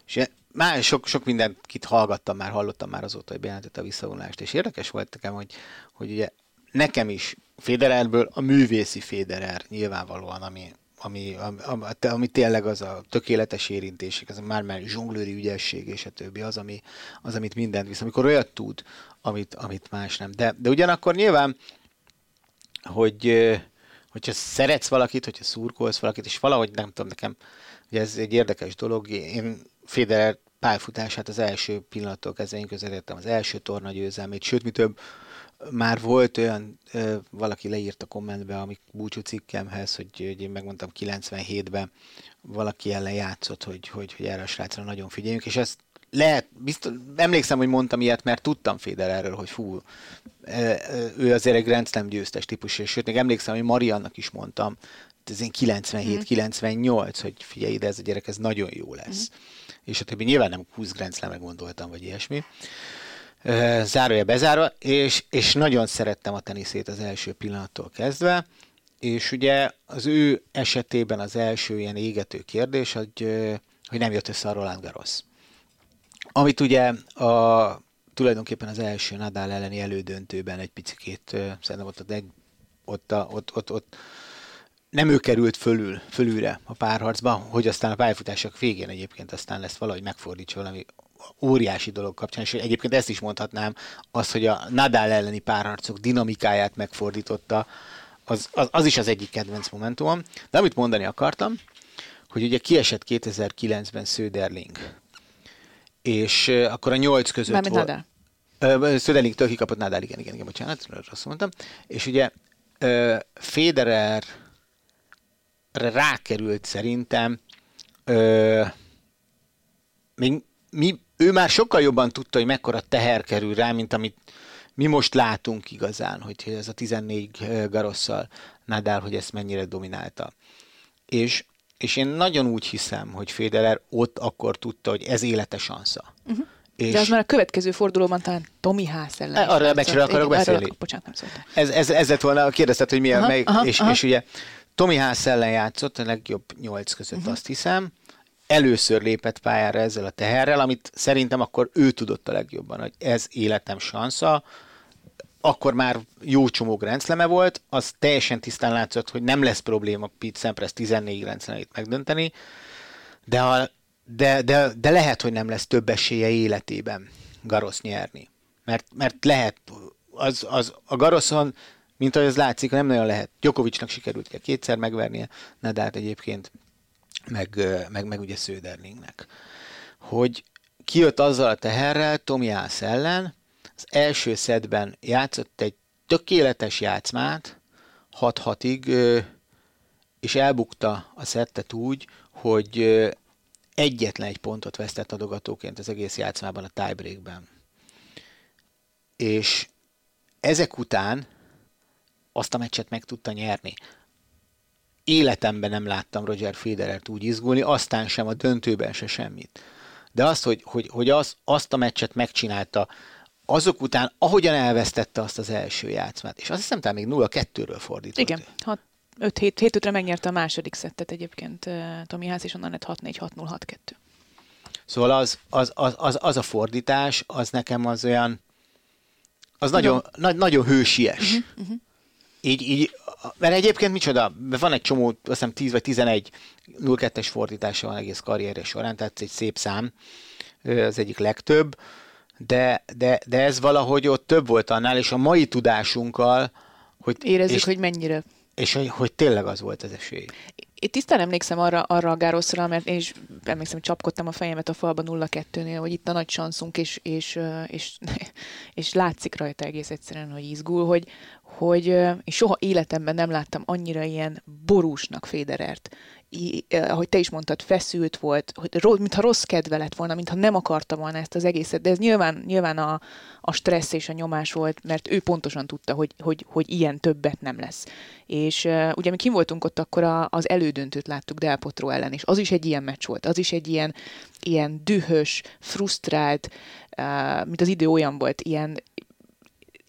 Speaker 3: és már sok, sok mindent kit hallgattam már, hallottam már azóta, hogy bejelentette a visszavonulást, és érdekes volt nekem, hogy, hogy ugye nekem is Federerből a művészi Federer nyilvánvalóan, ami, ami, ami, ami tényleg az a tökéletes érintések, az a már már zsonglőri ügyesség és a többi, az, ami, az, amit mindent visz, amikor olyat tud, amit, amit más nem. De, de ugyanakkor nyilván, hogy hogyha szeretsz valakit, hogyha szurkolsz valakit, és valahogy nem tudom, nekem, ugye ez egy érdekes dolog, én Federer pályafutását az első pillanattól kezdve én közelítettem az első torna győzelmét, sőt, mi több, már volt olyan, ö, valaki leírt a kommentbe, amik búcsú cikkemhez, hogy, hogy én megmondtam 97-ben, valaki ellen játszott, hogy, hogy, hogy erre a srácra nagyon figyeljünk, és ezt lehet, biztos, emlékszem, hogy mondtam ilyet, mert tudtam Federerről, hogy fú, ö, ö, ő azért egy Grand Slam győztes típus, és sőt, még emlékszem, hogy Mariannak is mondtam, ez én 97-98, hogy figyelj ide, ez a gyerek, ez nagyon jó lesz. És a többi nyilván nem 20 Grand Slamre gondoltam, vagy ilyesmi. Ö, Zárója bezárva, és, és nagyon szerettem a teniszét az első pillanattól kezdve, és ugye az ő esetében az első ilyen égető kérdés, hogy, hogy nem jött össze a Roland Garros. Amit ugye a, tulajdonképpen az első Nadal elleni elődöntőben egy picikét, szerintem ott, ott, ott, ott, ott, ott nem ő került fölül, fölülre a párharcba, hogy aztán a pályafutások végén egyébként aztán lesz valahogy megfordítsa valami óriási dolog kapcsán, és egyébként ezt is mondhatnám, az, hogy a Nadal elleni párharcok dinamikáját megfordította, az, az, az is az egyik kedvenc momentumom. De amit mondani akartam, hogy ugye kiesett 2009-ben Söderling, és akkor a nyolc között
Speaker 1: Mármint volt...
Speaker 3: Nadal. Söderlingtől kikapott Nadal, igen, igen, igen, bocsánat, rosszul mondtam. És ugye Federer rákerült szerintem, ö, még mi, ő már sokkal jobban tudta, hogy mekkora teher kerül rá, mint amit mi most látunk igazán, hogy ez a 14 garosszal Nadal, hogy ezt mennyire dominálta. És, és én nagyon úgy hiszem, hogy Federer ott akkor tudta, hogy ez élete sansza. Uh-huh.
Speaker 1: És... De az már a következő fordulóban talán Tomi Ház ellen.
Speaker 3: Arra a meccsről akarok beszélni. Erről,
Speaker 1: bocsánat, nem szóltam.
Speaker 3: Ez, ez, ez lett volna, kérdezted, hogy mi a, aha, melyik, aha, és, aha. és ugye Tomi Ház ellen játszott, a legjobb nyolc között uh-huh. azt hiszem, először lépett pályára ezzel a teherrel, amit szerintem akkor ő tudott a legjobban, hogy ez életem sansza, akkor már jó csomó grenzleme volt, az teljesen tisztán látszott, hogy nem lesz probléma Pete Sampras 14 grenzlemeit megdönteni, de, a, de, de, de lehet, hogy nem lesz több esélye életében Garosz nyerni. Mert, mert lehet, az, az, a Garoszon, mint ahogy az látszik, nem nagyon lehet. Djokovicnak sikerült kell kétszer megvernie, Nadát egyébként meg, meg, meg ugye Söderlingnek. Hogy kijött azzal a teherrel Tomiász ellen, az első szedben játszott egy tökéletes játszmát, 6-6-ig, és elbukta a szettet úgy, hogy egyetlen egy pontot vesztett adogatóként az egész játszmában a tiebreakben. És ezek után azt a meccset meg tudta nyerni életemben nem láttam Roger Federert úgy izgulni, aztán sem a döntőben se semmit. De azt, hogy, hogy, hogy az, azt a meccset megcsinálta, azok után, ahogyan elvesztette azt az első játszmát, és azt hiszem, talán még 0-2-ről fordított.
Speaker 1: Igen, 5 7 7 5 megnyerte a második szettet egyébként Tomi Ház, és onnan lett 6-4-6-0-6-2.
Speaker 3: Szóval az, az, az, az, az a fordítás, az nekem az olyan, az nagyon, na, nagyon hősies. Uh-huh, uh-huh. Így, így mert egyébként micsoda, van egy csomó, azt hiszem 10 vagy 11 02-es fordítása van egész karrierje során, tehát egy szép szám, az egyik legtöbb, de, de, de ez valahogy ott több volt annál, és a mai tudásunkkal, hogy...
Speaker 1: Érezzük, és, hogy mennyire.
Speaker 3: És hogy, hogy tényleg az volt az esély.
Speaker 1: Én tisztán emlékszem arra, arra a Gároszra, mert én is emlékszem, hogy csapkodtam a fejemet a falba 0-2-nél, hogy itt a nagy sanszunk, és, és, és, és látszik rajta egész egyszerűen, hogy izgul, hogy, hogy és soha életemben nem láttam annyira ilyen borúsnak Féderert. I, ahogy te is mondtad, feszült volt, hogy mintha rossz kedve lett volna, mintha nem akarta volna ezt az egészet, de ez nyilván, nyilván a, a stressz és a nyomás volt, mert ő pontosan tudta, hogy, hogy, hogy ilyen többet nem lesz. És uh, ugye mi kim voltunk ott, akkor a, az elődöntőt láttuk Del Potro ellen, és az is egy ilyen meccs volt, az is egy ilyen, ilyen dühös, frusztrált, uh, mint az idő olyan volt, ilyen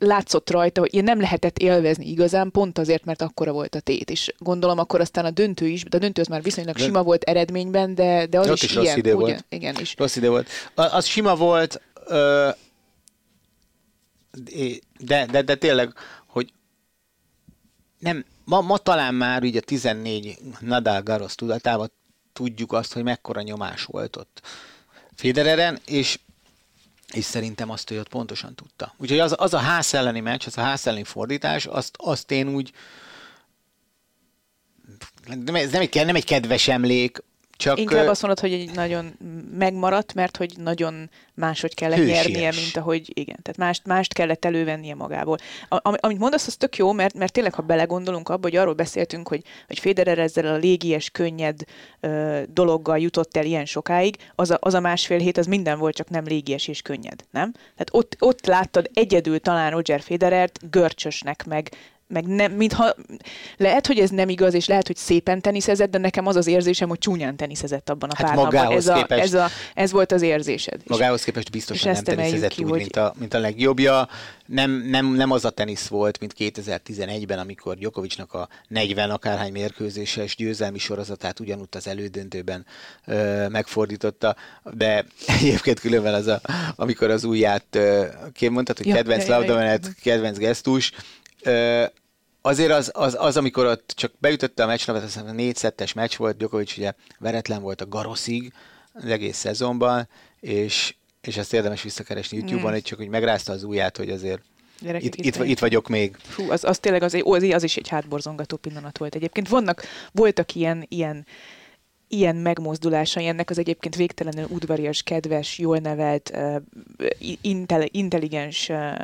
Speaker 1: látszott rajta, hogy ilyen nem lehetett élvezni igazán, pont azért, mert akkora volt a tét. És gondolom akkor aztán a döntő is, de a döntő az már viszonylag de, sima volt eredményben, de, de az is, is ilyen.
Speaker 3: Idő volt.
Speaker 1: Igen, is.
Speaker 3: Rossz idő volt. Az sima volt, de, de, de tényleg, hogy nem, ma, ma talán már ugye a 14 Nadal Garosz tudatában tudjuk azt, hogy mekkora nyomás volt ott Federeren, és és szerintem azt ő ott pontosan tudta. Úgyhogy az, az a ház elleni meccs, az a ház elleni fordítás, azt, azt én úgy ez nem egy, nem egy kedves emlék, csak...
Speaker 1: Inkább azt mondod, hogy egy nagyon megmaradt, mert hogy nagyon máshogy kellett hősies. nyernie, mint ahogy, igen, tehát mást, mást kellett elővennie magából. A, amit mondasz, az tök jó, mert, mert tényleg, ha belegondolunk abba, hogy arról beszéltünk, hogy, hogy Federer ezzel a légies, könnyed ö, dologgal jutott el ilyen sokáig, az a, az a másfél hét, az minden volt, csak nem légies és könnyed, nem? Tehát ott, ott láttad egyedül talán Roger Federert görcsösnek, meg, meg nem, mintha lehet, hogy ez nem igaz, és lehet, hogy szépen teniszezett, de nekem az az érzésem, hogy csúnyán teniszezett abban a
Speaker 3: Hát
Speaker 1: pár napban.
Speaker 3: magához
Speaker 1: Ez, a,
Speaker 3: képest-
Speaker 1: ez, a, ez volt az érzésed. És-
Speaker 3: Magához képest biztosan
Speaker 1: és
Speaker 3: nem teniszezett
Speaker 1: ki,
Speaker 3: úgy,
Speaker 1: hogy-
Speaker 3: mint, a, mint a legjobbja. Nem, nem, nem az a tenisz volt, mint 2011-ben, amikor Djokovicnak a 40 akárhány mérkőzéses győzelmi sorozatát ugyanúgy az elődöntőben ö, megfordította, de egyébként különben az a, amikor az ujját, ö, mondtad, hogy
Speaker 1: Ja,
Speaker 3: kedvenc
Speaker 1: ja, ja, ja.
Speaker 3: labdamenet, kedvenc gesztus, ö, azért az, az, az, amikor ott csak beütötte a meccslapot, azt hiszem a négy szettes meccs volt, Djokovic ugye veretlen volt a Garoszig az egész szezonban, és, és ezt érdemes visszakeresni YouTube-on,
Speaker 1: Mm.
Speaker 3: hogy csak hogy megrázta az ujját, hogy azért
Speaker 1: Gyerekek,
Speaker 3: itt, itt, itt vagyok még.
Speaker 1: Fú, az, az tényleg az, az, az is egy hátborzongató pillanat volt egyébként. Vannak, voltak ilyen, ilyen, ilyen megmozdulásai ennek az egyébként végtelenül udvarias, kedves, jól nevelt, uh, intel, intelligens uh,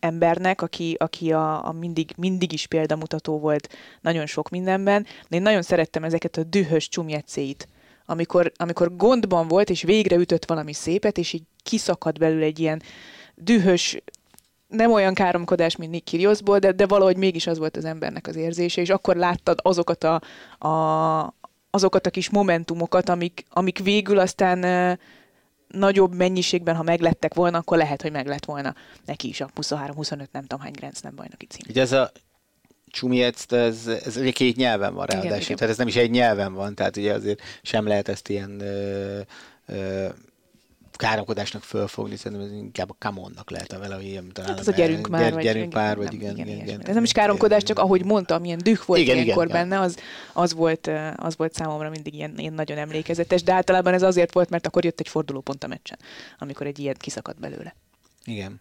Speaker 1: embernek, aki, aki a, a mindig, mindig is példamutató volt nagyon sok mindenben. De én nagyon szerettem ezeket a dühös csumjegycéit, amikor, amikor gondban volt, és végre ütött valami szépet, és így kiszakad belőle egy ilyen dühös, nem olyan káromkodás, mint Nick Kyrgiosból, de, de valahogy mégis az volt az embernek az érzése, és akkor láttad azokat a, a, azokat a kis momentumokat, amik, amik végül aztán ö, nagyobb mennyiségben, ha meglettek volna, akkor lehet, hogy meglett volna neki is a 23-25, nem tudom hány Grand Slam bajnoki cím.
Speaker 3: Ugye ez a Csumiec, ez, ez ugye két nyelven van ráadásul, tehát ez nem is egy nyelven van, tehát ugye azért sem lehet ezt ilyen ö, ö, káromkodásnak fölfogni, szerintem ez inkább a kamonnak lehet vele, hogy ilyen talán.
Speaker 1: Hát ez a gyerünk már,
Speaker 3: Gyere,
Speaker 1: vagy
Speaker 3: gyerünk pár, vagy igen, igen,
Speaker 1: ilyesmi.
Speaker 3: igen.
Speaker 1: Ez nem is káromkodás, csak ahogy mondtam, milyen düh volt
Speaker 3: Igen,
Speaker 1: igen, ilyenkor
Speaker 3: igen,
Speaker 1: benne, az, az, volt, az volt számomra mindig ilyen, ilyen nagyon emlékezetes, de általában ez azért volt, mert akkor jött egy fordulópont a meccsen, amikor egy ilyen kiszakadt belőle.
Speaker 3: Igen.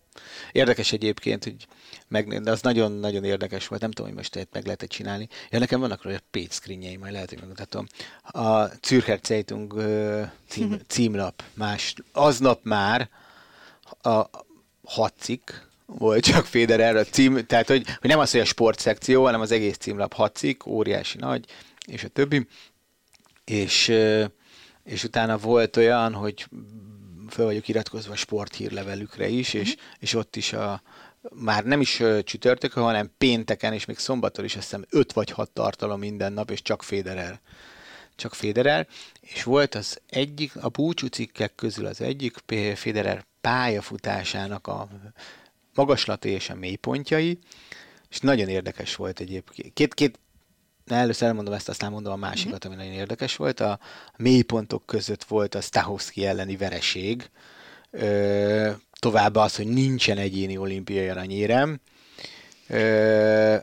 Speaker 3: Érdekes egyébként, hogy meg, de az nagyon-nagyon érdekes volt, nem tudom, hogy most ilyet meg lehet csinálni. Ja, nekem vannak róla page screenjei, majd lehet, hogy megmutatom. A Zürcher Zeitung cím, címlap, más, aznap már a hat cikk volt csak Federer a cím, tehát hogy, hogy nem az, hogy a sportszekció, hanem az egész címlap hat cikk, óriási nagy, és a többi. És, és utána volt olyan, hogy föl vagyok iratkozva a sporthírlevelükre is, és, és ott is a, már nem is csütörtökön, hanem pénteken, és még szombaton is azt hiszem öt vagy hat tartalom minden nap, és csak Federer. Csak Federer. És volt az egyik, a búcsú cikkek közül az egyik Federer pályafutásának a magaslati és a mélypontjai, és nagyon érdekes volt egyébként. Két, két először elmondom ezt, aztán mondom a másikat, ami nagyon érdekes volt. A mélypontok között volt a Stahovski elleni vereség, Ö, továbbá az, hogy nincsen egyéni olimpiai aranyérem. Ö,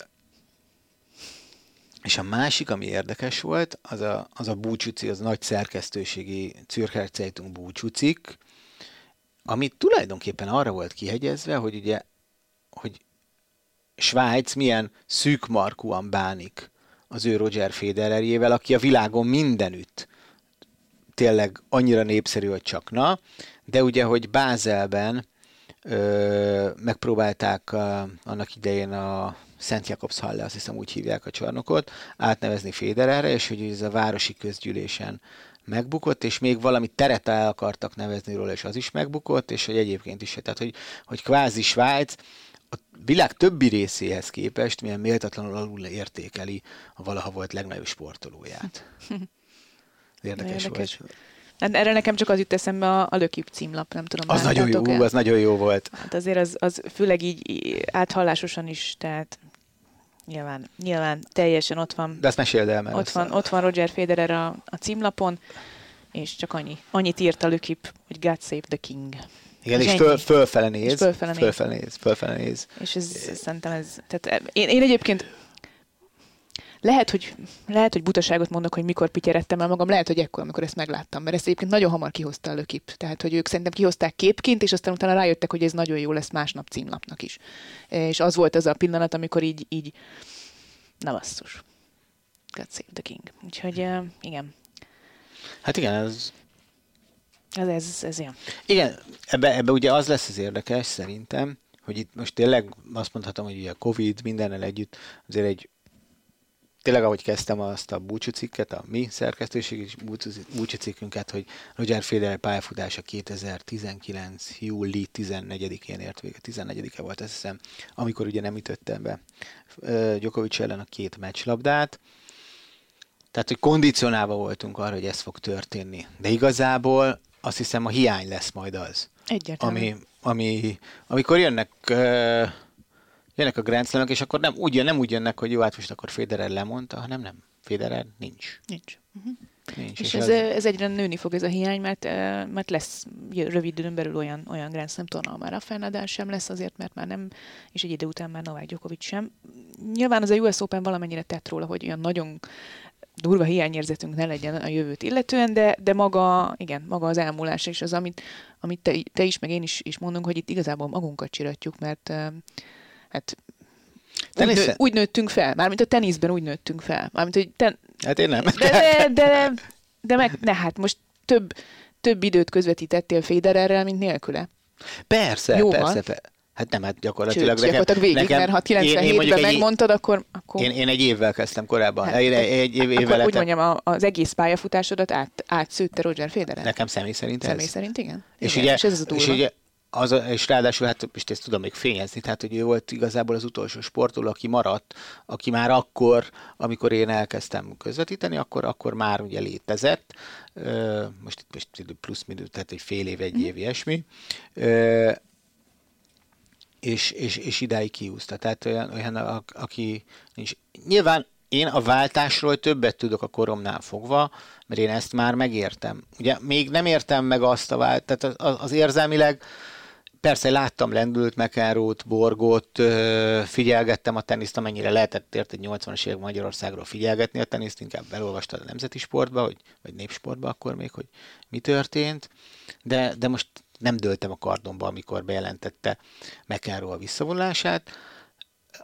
Speaker 3: és a másik, ami érdekes volt, az a, az a búcsúci, az nagy szerkesztőségi Zürcher Zeitung búcsúcikk, ami tulajdonképpen arra volt kihegyezve, hogy ugye, hogy Svájc milyen szűkmarkúan bánik az ő Roger Federerjével, aki a világon mindenütt tényleg annyira népszerű, hogy csak na, de ugye, hogy Bázelben ö, megpróbálták a, annak idején a Szent Jakobs Halle, azt hiszem úgy hívják a csarnokot, átnevezni Federerre, és hogy ez a városi közgyűlésen megbukott, és még valami teret el akartak nevezni róla, és az is megbukott, és hogy egyébként is, tehát hogy, hogy kvázi Svájc a világ többi részéhez képest milyen méltatlanul alul értékeli a valaha volt legnagyobb sportolóját. Érdekes,
Speaker 1: Érdekes.
Speaker 3: volt.
Speaker 1: Hát erre nekem csak az jut eszembe a, a Lökip címlap, nem tudom.
Speaker 3: Az nagyon jó,
Speaker 1: láttátok-e?
Speaker 3: az nagyon jó volt.
Speaker 1: Hát azért az, az főleg így áthallásosan is, tehát nyilván, nyilván teljesen ott van,
Speaker 3: De ezt meséld el, mert
Speaker 1: ott van, ott van Roger Federer a, a címlapon, és csak annyi, annyit írt a Lökip, hogy God save the king.
Speaker 3: Igen,
Speaker 1: és
Speaker 3: és föl, fölfele néz.
Speaker 1: És fölfele.
Speaker 3: Fölfele néz. Fölfele néz.
Speaker 1: És ez, ez szerintem ez, tehát én, én egyébként lehet hogy, lehet, hogy butaságot mondok, hogy mikor pityeredtem el magam, lehet, hogy ekkor, amikor ezt megláttam, mert ezt egyébként nagyon hamar kihozta a lökip. Tehát, hogy ők szerintem kihozták képként, és aztán utána rájöttek, hogy ez nagyon jó lesz másnap címlapnak is. És az volt az a pillanat, amikor így, így na basszus. God save the king. Úgyhogy eh, igen,
Speaker 3: Hát igen, ez,
Speaker 1: ez, ez, ez ilyen.
Speaker 3: igen ebbe, ebbe ugye az lesz az érdekes szerintem, hogy itt most tényleg azt mondhatom, hogy ugye a Covid mindennel együtt azért egy tényleg, ahogy kezdtem azt a búcsúcikket, a mi szerkesztőségi búcsúcikkünket, hogy Roger Federer pályafutása 2019. júli 14-én ért vége, 14-e volt azt hiszem, amikor ugye nem ütötte be Djokovic ellen a két meccslabdát, tehát, hogy kondicionálva voltunk arra, hogy ez fog történni. De igazából azt hiszem a hiány lesz majd az.
Speaker 1: Egyértelmű.
Speaker 3: Ami, ami, amikor jönnek uh, jönnek a Grand Slam-ek, és akkor nem úgy, nem úgy jönnek, hogy jó, hát most akkor Federer lemondta, hanem nem. Federer nincs.
Speaker 1: Nincs. Uh-huh. Nincs. És, és ez, ez egyre nőni fog ez a hiány, mert, mert lesz rövid időn belül olyan, olyan Grand Slam torna, már a Nadal sem lesz azért, mert már nem, és egy idő után már Novák Djokovic sem. Nyilván az a US Open valamennyire tett róla, hogy olyan nagyon durva hiányérzetünk ne legyen a jövőt illetően, de, de maga, igen, maga az elmúlás és az, amit, amit te, te is, meg én is, is mondunk, hogy itt igazából magunkat csiratjuk, mert hát úgy, nő, úgy nőttünk fel, mármint a teniszben úgy nőttünk fel. Mármint, hogy ten...
Speaker 3: Hát én nem.
Speaker 1: De, de, de, de meg, ne, hát most több, több időt közvetítettél Federerrel, mint nélküle.
Speaker 3: Persze, Jóval. persze, persze. Hát nem, hát gyakorlatilag
Speaker 1: Sőt, nekem, végig, nekem, mert ha 97-ben megmondtad, akkor... akkor...
Speaker 3: Én, én egy évvel kezdtem korábban. Hát, én egy, egy év,
Speaker 1: évvel akkor úgy mondjam, az egész pályafutásodat át, átszőtte Roger Federer?
Speaker 3: Nekem személy szerint
Speaker 1: ez. Személy szerint, igen.
Speaker 3: És,
Speaker 1: igen.
Speaker 3: Ugye,
Speaker 1: és ez az
Speaker 3: és ugye az, és ráadásul, hát most ezt tudom még fényezni, tehát hogy ő volt igazából az utolsó sportoló, aki maradt, aki már akkor, amikor én elkezdtem közvetíteni, akkor, akkor már ugye létezett, most itt most plusz minő, tehát egy fél év, egy mhm. év, ilyesmi, és, és, és idáig kiúzta. Tehát olyan, olyan a, aki nincs. Nyilván én a váltásról többet tudok a koromnál fogva, mert én ezt már megértem. Ugye még nem értem meg azt a vált, tehát az, az érzelmileg Persze láttam lendült McEnroe-t, Borgót, figyelgettem a teniszt, amennyire lehetett ért egy 80-as évek Magyarországról figyelgetni a teniszt, inkább elolvastad a nemzeti sportba, vagy, vagy népsportba akkor még, hogy mi történt, de, de most nem döltem a kardomba, amikor bejelentette McEnroe a visszavonulását.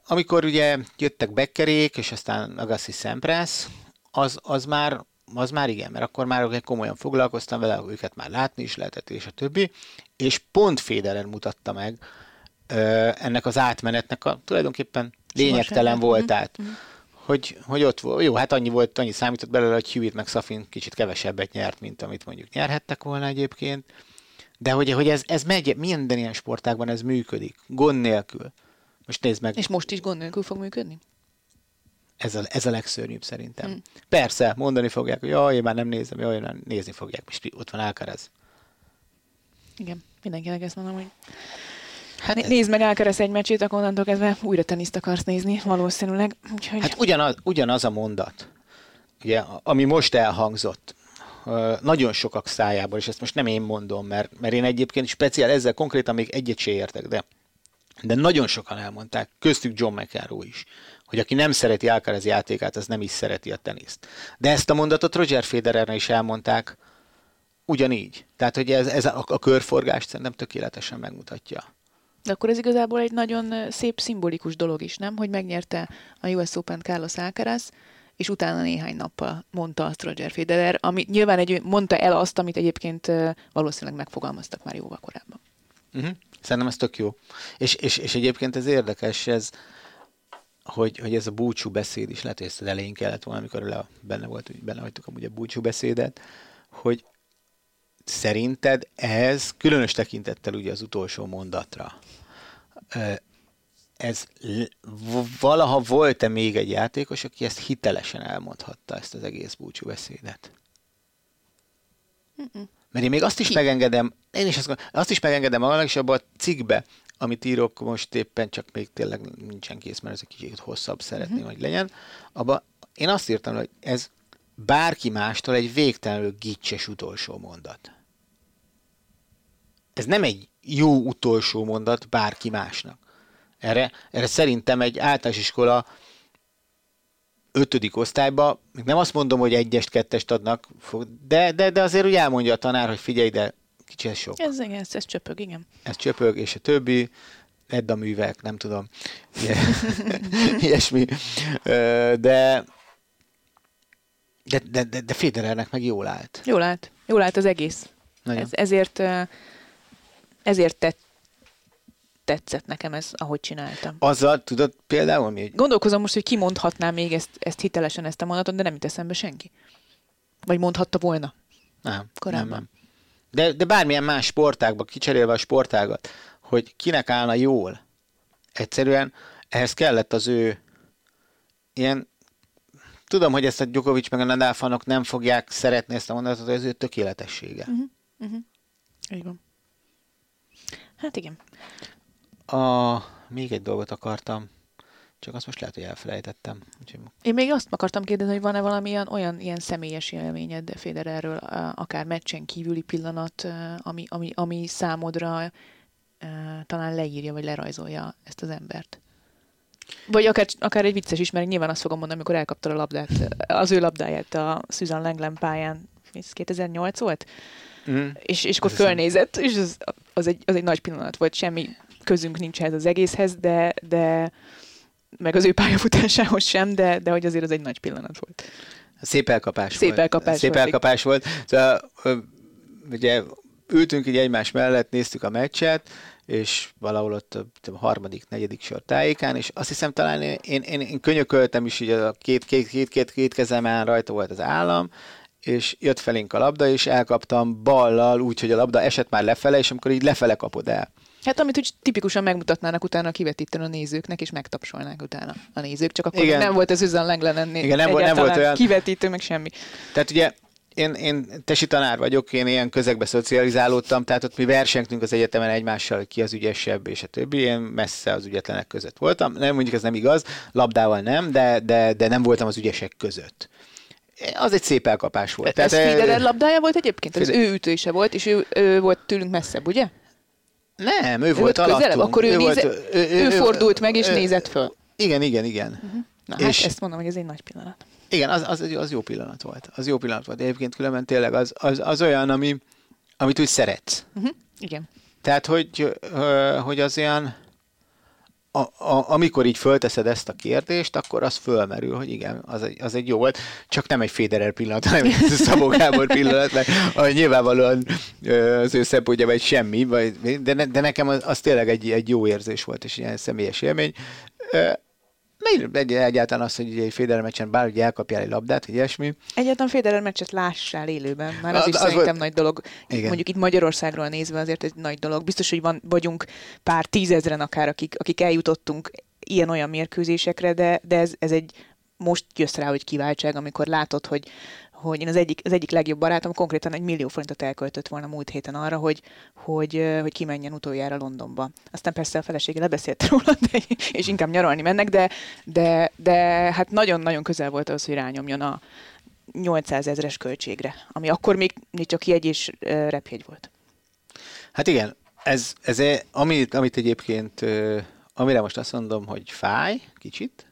Speaker 3: Amikor ugye jöttek Beckerék, és aztán Agassi Sampras, az, az már az már igen, mert akkor már komolyan foglalkoztam vele, őket már látni is lehetett, és a többi, és pont Federer mutatta meg ö, ennek az átmenetnek a tulajdonképpen lényegtelen voltát. Mm-hmm. Hogy, hogy ott volt, jó, hát annyi volt, annyi számított belőle, hogy Hewitt meg Safin kicsit kevesebbet nyert, mint amit mondjuk nyerhettek volna egyébként, de hogy, hogy ez, ez megy, minden ilyen sportágban ez működik, gond nélkül. Most nézd meg.
Speaker 1: És most is gond nélkül fog működni?
Speaker 3: Ez a, ez a legszörnyűbb szerintem. Hmm. Persze, mondani fogják, hogy jaj, én már nem nézem, jaj, én nézni fogják. Most ott van Alcaraz.
Speaker 1: Igen, mindenkinek ezt mondom, hogy Hát Nézd meg Alcaraz egy meccsét, akkor onnantól kezdve újra teniszt akarsz nézni, valószínűleg.
Speaker 3: Úgyhogy... Hát ugyanaz, ugyanaz a mondat, ugye, ami most elhangzott, nagyon sokak szájából, és ezt most nem én mondom, mert, mert én egyébként speciál ezzel konkrétan még egyet se értek, de, de nagyon sokan elmondták, köztük John McEnroe is, hogy aki nem szereti Alcaraz játékát, az nem is szereti a teniszt. De ezt a mondatot Roger Federerre is elmondták, ugyanígy. Tehát, hogy ez, ez a, a körforgást szerintem tökéletesen megmutatja.
Speaker 1: De akkor ez igazából egy nagyon szép szimbolikus dolog is, nem? Hogy megnyerte a US Open Carlos Alcaraz, és utána néhány nappal mondta azt Roger Federer, ami nyilván egy, mondta el azt, amit egyébként valószínűleg megfogalmaztak már jóval korábban.
Speaker 3: Uh-huh. Szerintem ez tök jó. És, és, és egyébként ez érdekes, ez, hogy, hogy ez a búcsú beszéd is, lehet, hogy ezt az elején kellett volna, amikor le, benne volt, hogy benne hagytuk amúgy a búcsú beszédet, hogy szerinted ez, különös tekintettel ugye az utolsó mondatra, ez valaha volt-e még egy játékos, aki ezt hitelesen elmondhatta, ezt az egész búcsú beszédet? Mert én még azt is Ki? megengedem, én is azt, azt is megengedem magamnak, és abban a cikkbe, amit írok most éppen, csak még tényleg nincsen kész, mert ez egy kicsit hosszabb szeretném, uh-huh. hogy legyen. Abba én azt írtam, hogy ez bárki mástól egy végtelenül gicses utolsó mondat. Ez nem egy jó utolsó mondat bárki másnak. Erre, erre szerintem egy általános iskola ötödik osztályba, még nem azt mondom, hogy egyest, kettest adnak, de, de, de azért úgy elmondja a tanár, hogy figyelj, de kicsi ez sok.
Speaker 1: Ez, igen, ez, ez csöpög, igen.
Speaker 3: Ez csöpög, és a többi, edd a művek, nem tudom, ilyesmi. De, de, de, de, de Federernek meg jól állt.
Speaker 1: Jól állt. Jól állt az egész. Ez, ezért, ezért tett tetszett nekem ez, ahogy csináltam.
Speaker 3: Azzal tudod például mi?
Speaker 1: Gondolkozom most, hogy ki mondhatná még ezt, ezt hitelesen, ezt a mondatot, de nem jut eszembe senki. Vagy mondhatta volna.
Speaker 3: Nem,
Speaker 1: Korábban.
Speaker 3: nem, nem. De, de bármilyen más sportágban, kicserélve a sportágat, hogy kinek állna jól, egyszerűen ehhez kellett az ő ilyen, tudom, hogy ezt a Djokovic meg a Nadal fanok nem fogják szeretni ezt a mondatot, az ő tökéletessége.
Speaker 1: Uh-huh. Uh-huh. Így van. Hát igen.
Speaker 3: A, még egy dolgot akartam, csak azt most lehet, hogy elfelejtettem. Úgyhogy
Speaker 1: Én még azt akartam kérdezni, hogy van-e valamilyen olyan ilyen személyes élményed Federerről, akár meccsen kívüli pillanat, ami, ami, ami számodra talán leírja, vagy lerajzolja ezt az embert? Vagy akár, akár egy vicces is, mert nyilván azt fogom mondani, amikor elkaptad a labdát, az ő labdáját a Susan Langland pályán, ez 2008 volt?
Speaker 3: Mm.
Speaker 1: És, és akkor fölnézett, és az, az, egy, az egy nagy pillanat volt, semmi közünk nincs ehhez az egészhez, de, de meg az ő pályafutásához sem, de, de hogy azért az egy nagy pillanat volt.
Speaker 3: Szép elkapás
Speaker 1: Szép
Speaker 3: volt.
Speaker 1: elkapás
Speaker 3: Szép
Speaker 1: volt.
Speaker 3: elkapás volt. Szóval, ugye ültünk így egymás mellett, néztük a meccset, és valahol ott a harmadik, negyedik sor tájékán, és azt hiszem talán én, én, én, én könyököltem is, így a két, két, két, két, két kezemen rajta volt az állam, és jött felénk a labda, és elkaptam ballal, úgy, hogy a labda esett már lefele, és amikor így lefele kapod el.
Speaker 1: Hát amit úgy tipikusan megmutatnának utána a kivetítőn a nézőknek, és megtapsolnák utána a nézők, csak akkor
Speaker 3: Igen.
Speaker 1: nem volt ez Susan
Speaker 3: Igen, nem volt- nem volt olyan-
Speaker 1: kivetítő, meg semmi.
Speaker 3: Tehát ugye én, én tesi tanár vagyok, én ilyen közegbe szocializálódtam, tehát ott mi versengtünk az egyetemen egymással, ki az ügyesebb, és a többi, én messze az ügyetlenek között voltam. Nem mondjuk ez nem igaz, labdával nem, de, de, de nem voltam az ügyesek között. Az egy szép elkapás volt.
Speaker 1: Ez
Speaker 3: eh,
Speaker 1: Federer labdája volt egyébként? Az
Speaker 3: Federer-
Speaker 1: ő ütése volt, és ő, ő volt tőlünk messzebb, ugye?
Speaker 3: Nem, ő,
Speaker 1: Ő
Speaker 3: volt
Speaker 1: közelebb,
Speaker 3: alattunk.
Speaker 1: akkor ő, néze,
Speaker 3: volt-
Speaker 1: ő, fordult meg és nézett föl.
Speaker 3: Igen, igen, igen.
Speaker 1: Na
Speaker 3: És-
Speaker 1: hát ezt mondom, hogy ez egy nagy pillanat.
Speaker 3: Igen, az, az, az jó pillanat volt. Az jó pillanat volt. Egyébként különben tényleg az, az, az olyan, ami, amit úgy szeretsz.
Speaker 1: Uh-huh. Igen.
Speaker 3: Tehát, hogy, hogy az olyan, a, a, amikor így fölteszed ezt a kérdést, akkor az fölmerül, hogy igen, az egy, az egy jó volt, csak nem egy Federer pillanat, hanem egy Szabó Gábor pillanat, mert ah, nyilvánvalóan az ő szempontjában egy semmi, vagy, de, ne, de nekem az, az tényleg egy, egy jó érzés volt, és ilyen személyes élmény. Miért egy, egyáltalán az, hogy ugye egy Federer meccsen bár ugye elkapjál egy labdát, vagy ilyesmi,
Speaker 1: Egyáltalán Federer meccset lássál élőben, már az,
Speaker 3: Az-
Speaker 1: is
Speaker 3: az
Speaker 1: szerintem
Speaker 3: volt-
Speaker 1: nagy dolog.
Speaker 3: Igen.
Speaker 1: Mondjuk itt Magyarországról nézve azért egy nagy dolog. Biztos, hogy van, vagyunk pár tízezren akár, akik, akik eljutottunk ilyen-olyan mérkőzésekre, de, de ez, ez egy most jössz rá, hogy kiváltság, amikor látod, hogy, hogy én az egyik, az egyik legjobb barátom konkrétan egy millió forintot elköltött volna múlt héten arra, hogy, hogy, hogy kimenjen utoljára Londonba. Aztán persze a felesége lebeszélt róla, de, és inkább nyaralni mennek, de, de, de hát nagyon-nagyon közel volt az, hogy rányomjon a 800 ezres költségre, ami akkor még, csak jegy és repjegy volt.
Speaker 3: Hát igen, ez, ez e- amit, amit egyébként, amire most azt mondom, hogy fáj kicsit,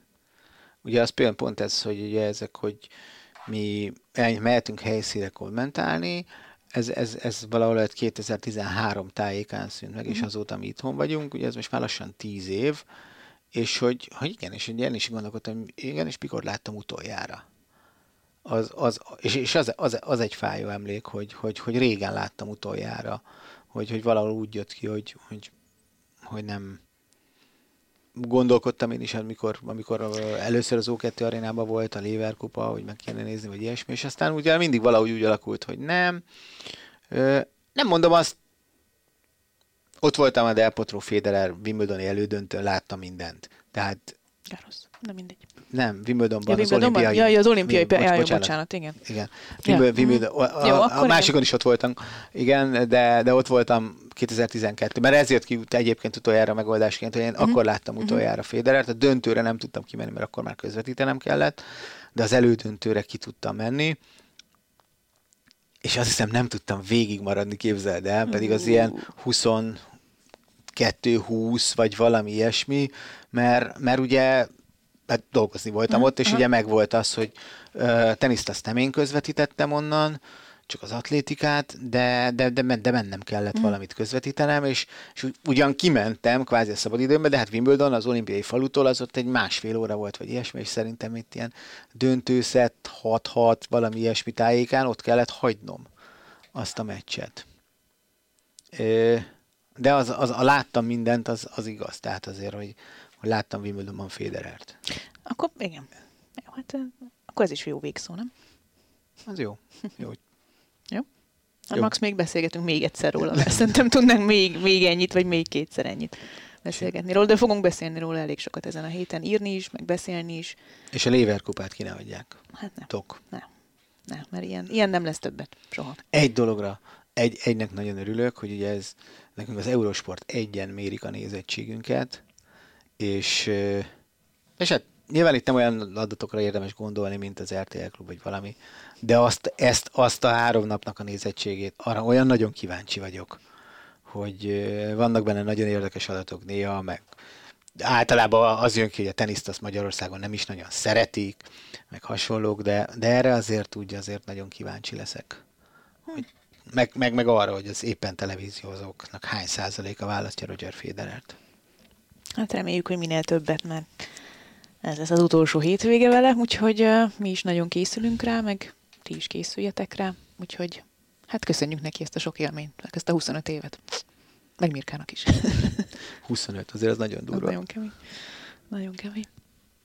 Speaker 3: ugye az például pont ez, hogy ugye ezek, hogy mi el- mehetünk helyszínre kommentálni, ez, ez, ez valahol lehet 2013 tájékán szűnt meg, és azóta mi itthon vagyunk, ugye ez most már lassan 10 év, és hogy, hogy igen, és én is gondolkodtam, igen, és mikor láttam utoljára. Az, az, és, és az, az, az, egy fájó emlék, hogy, hogy, hogy régen láttam utoljára, hogy, hogy valahol úgy jött ki, hogy, hogy, hogy nem gondolkodtam én is, amikor, amikor ö, először az O2 arénában volt a Lever kupa, hogy meg kéne nézni, vagy ilyesmi, és aztán ugye mindig valahogy úgy alakult, hogy nem. Nem mondom azt, ott voltam a Del Potro Federer Wimbledoni elődöntőn, láttam mindent. Tehát
Speaker 1: Károsz. Na mindegy.
Speaker 3: nem, Wimbledonban,
Speaker 1: Ja,
Speaker 3: az olimpiai.
Speaker 1: Ja, az olimpiai,
Speaker 3: Bocs-
Speaker 1: ja, ja,
Speaker 3: bocsánat.
Speaker 1: bocsánat, igen.
Speaker 3: Igen.
Speaker 1: Ja.
Speaker 3: Wimbledon, Wimbledon,
Speaker 1: Mhm.
Speaker 3: a,
Speaker 1: Jó,
Speaker 3: a, a másikon is ott voltam, igen, de, de ott voltam 2012 mert ez jött ki egyébként utoljára megoldásként, hogy én
Speaker 1: Mhm.
Speaker 3: akkor láttam utoljára Federert, a döntőre nem tudtam kimenni, mert akkor már közvetítenem kellett, de az elődöntőre ki tudtam menni, és azt hiszem nem tudtam végig maradni, képzeld el, pedig az ilyen 22-20 vagy valami ilyesmi, mert, mert ugye hát dolgozni voltam ott, és ugye megvolt az, hogy ö, teniszt azt nem én közvetítettem onnan, csak az atlétikát, de, de, de, men- de mennem kellett mm. valamit közvetítenem, és, és ugy- ugyan kimentem kvázi a szabadidőmbe, de hát Wimbledon az olimpiai falutól az ott egy másfél óra volt, vagy ilyesmi, és szerintem itt ilyen döntőszett 6-6, valami ilyesmi tájékán ott kellett hagynom azt a meccset. Ö, de az, az, a láttam mindent, az, az igaz. Tehát azért, hogy, hogy láttam Wimbledonban Federert.
Speaker 1: Akkor igen. Jó, hát akkor ez is jó végszó, nem?
Speaker 3: Az jó. jó.
Speaker 1: jó. Jó. Max, még beszélgetünk még egyszer róla, mert szerintem tudnánk még, még ennyit, vagy még kétszer ennyit beszélgetni róla, de fogunk beszélni róla elég sokat ezen a héten, írni is, meg beszélni is.
Speaker 3: És a Léver kupát ki ne adják.
Speaker 1: Hát nem.
Speaker 3: Tok.
Speaker 1: Nem. Nem, mert ilyen, ilyen nem lesz többet, soha.
Speaker 3: Egy dologra, egy, egynek nagyon örülök, hogy ugye ez, nekünk az Eurosport egyen mérik a nézettségünket, és, és hát nyilván itt nem olyan adatokra érdemes gondolni, mint az RTL Klub, vagy valami, de azt, ezt, azt a három napnak a nézettségét, arra olyan nagyon kíváncsi vagyok, hogy vannak benne nagyon érdekes adatok néha, meg általában az jön ki, hogy a teniszt azt Magyarországon nem is nagyon szeretik, meg hasonlók, de, de erre azért úgy azért nagyon kíváncsi leszek. Meg, meg, meg arra, hogy az éppen televíziózóknak hány százaléka választja Roger Federert.
Speaker 1: Hát reméljük, hogy minél többet, mert ez lesz az utolsó hétvége vele, úgyhogy uh, mi is nagyon készülünk rá, meg ti is készüljetek rá, úgyhogy hát köszönjük neki ezt a sok élményt, ezt a 25 évet. Meg Mirkának is.
Speaker 3: 25, azért az nagyon durva. Az
Speaker 1: nagyon kemény. Nagyon kemény.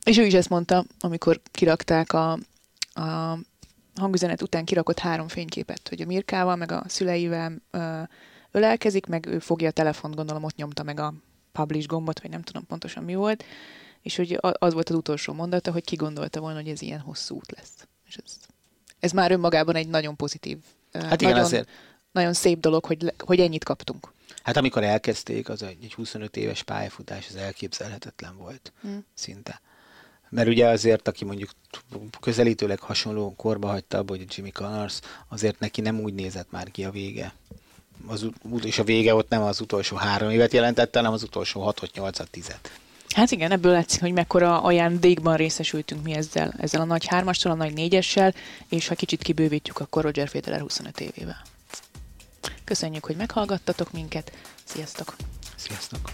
Speaker 1: És ő is ezt mondta, amikor kirakták a, a hangüzenet után kirakott három fényképet, hogy a Mirkával, meg a szüleivel ö, ölelkezik, meg ő fogja a telefont, gondolom ott nyomta meg a publish gombot, vagy nem tudom pontosan mi volt, és hogy az volt az utolsó mondata, hogy ki gondolta volna, hogy ez ilyen hosszú út lesz. És ez, ez már önmagában egy nagyon pozitív,
Speaker 3: hát igen,
Speaker 1: nagyon,
Speaker 3: azért.
Speaker 1: nagyon szép dolog, hogy, hogy ennyit kaptunk.
Speaker 3: Hát amikor elkezdték, az egy 25 éves pályafutás, az elképzelhetetlen volt hmm. szinte. Mert ugye azért, aki mondjuk közelítőleg hasonló korba hagyta abba, hogy Jimmy Connors, azért neki nem úgy nézett már ki a vége. Az, és a vége ott nem az utolsó három évet jelentette, hanem az utolsó 6-8-10.
Speaker 1: Hát igen, ebből látszik, hogy mekkora ajándékban részesültünk mi ezzel, ezzel a nagy hármassal, a nagy négyessel, és ha kicsit kibővítjük, akkor Roger Federer 25 évével. Köszönjük, hogy meghallgattatok minket. Sziasztok!
Speaker 3: Sziasztok!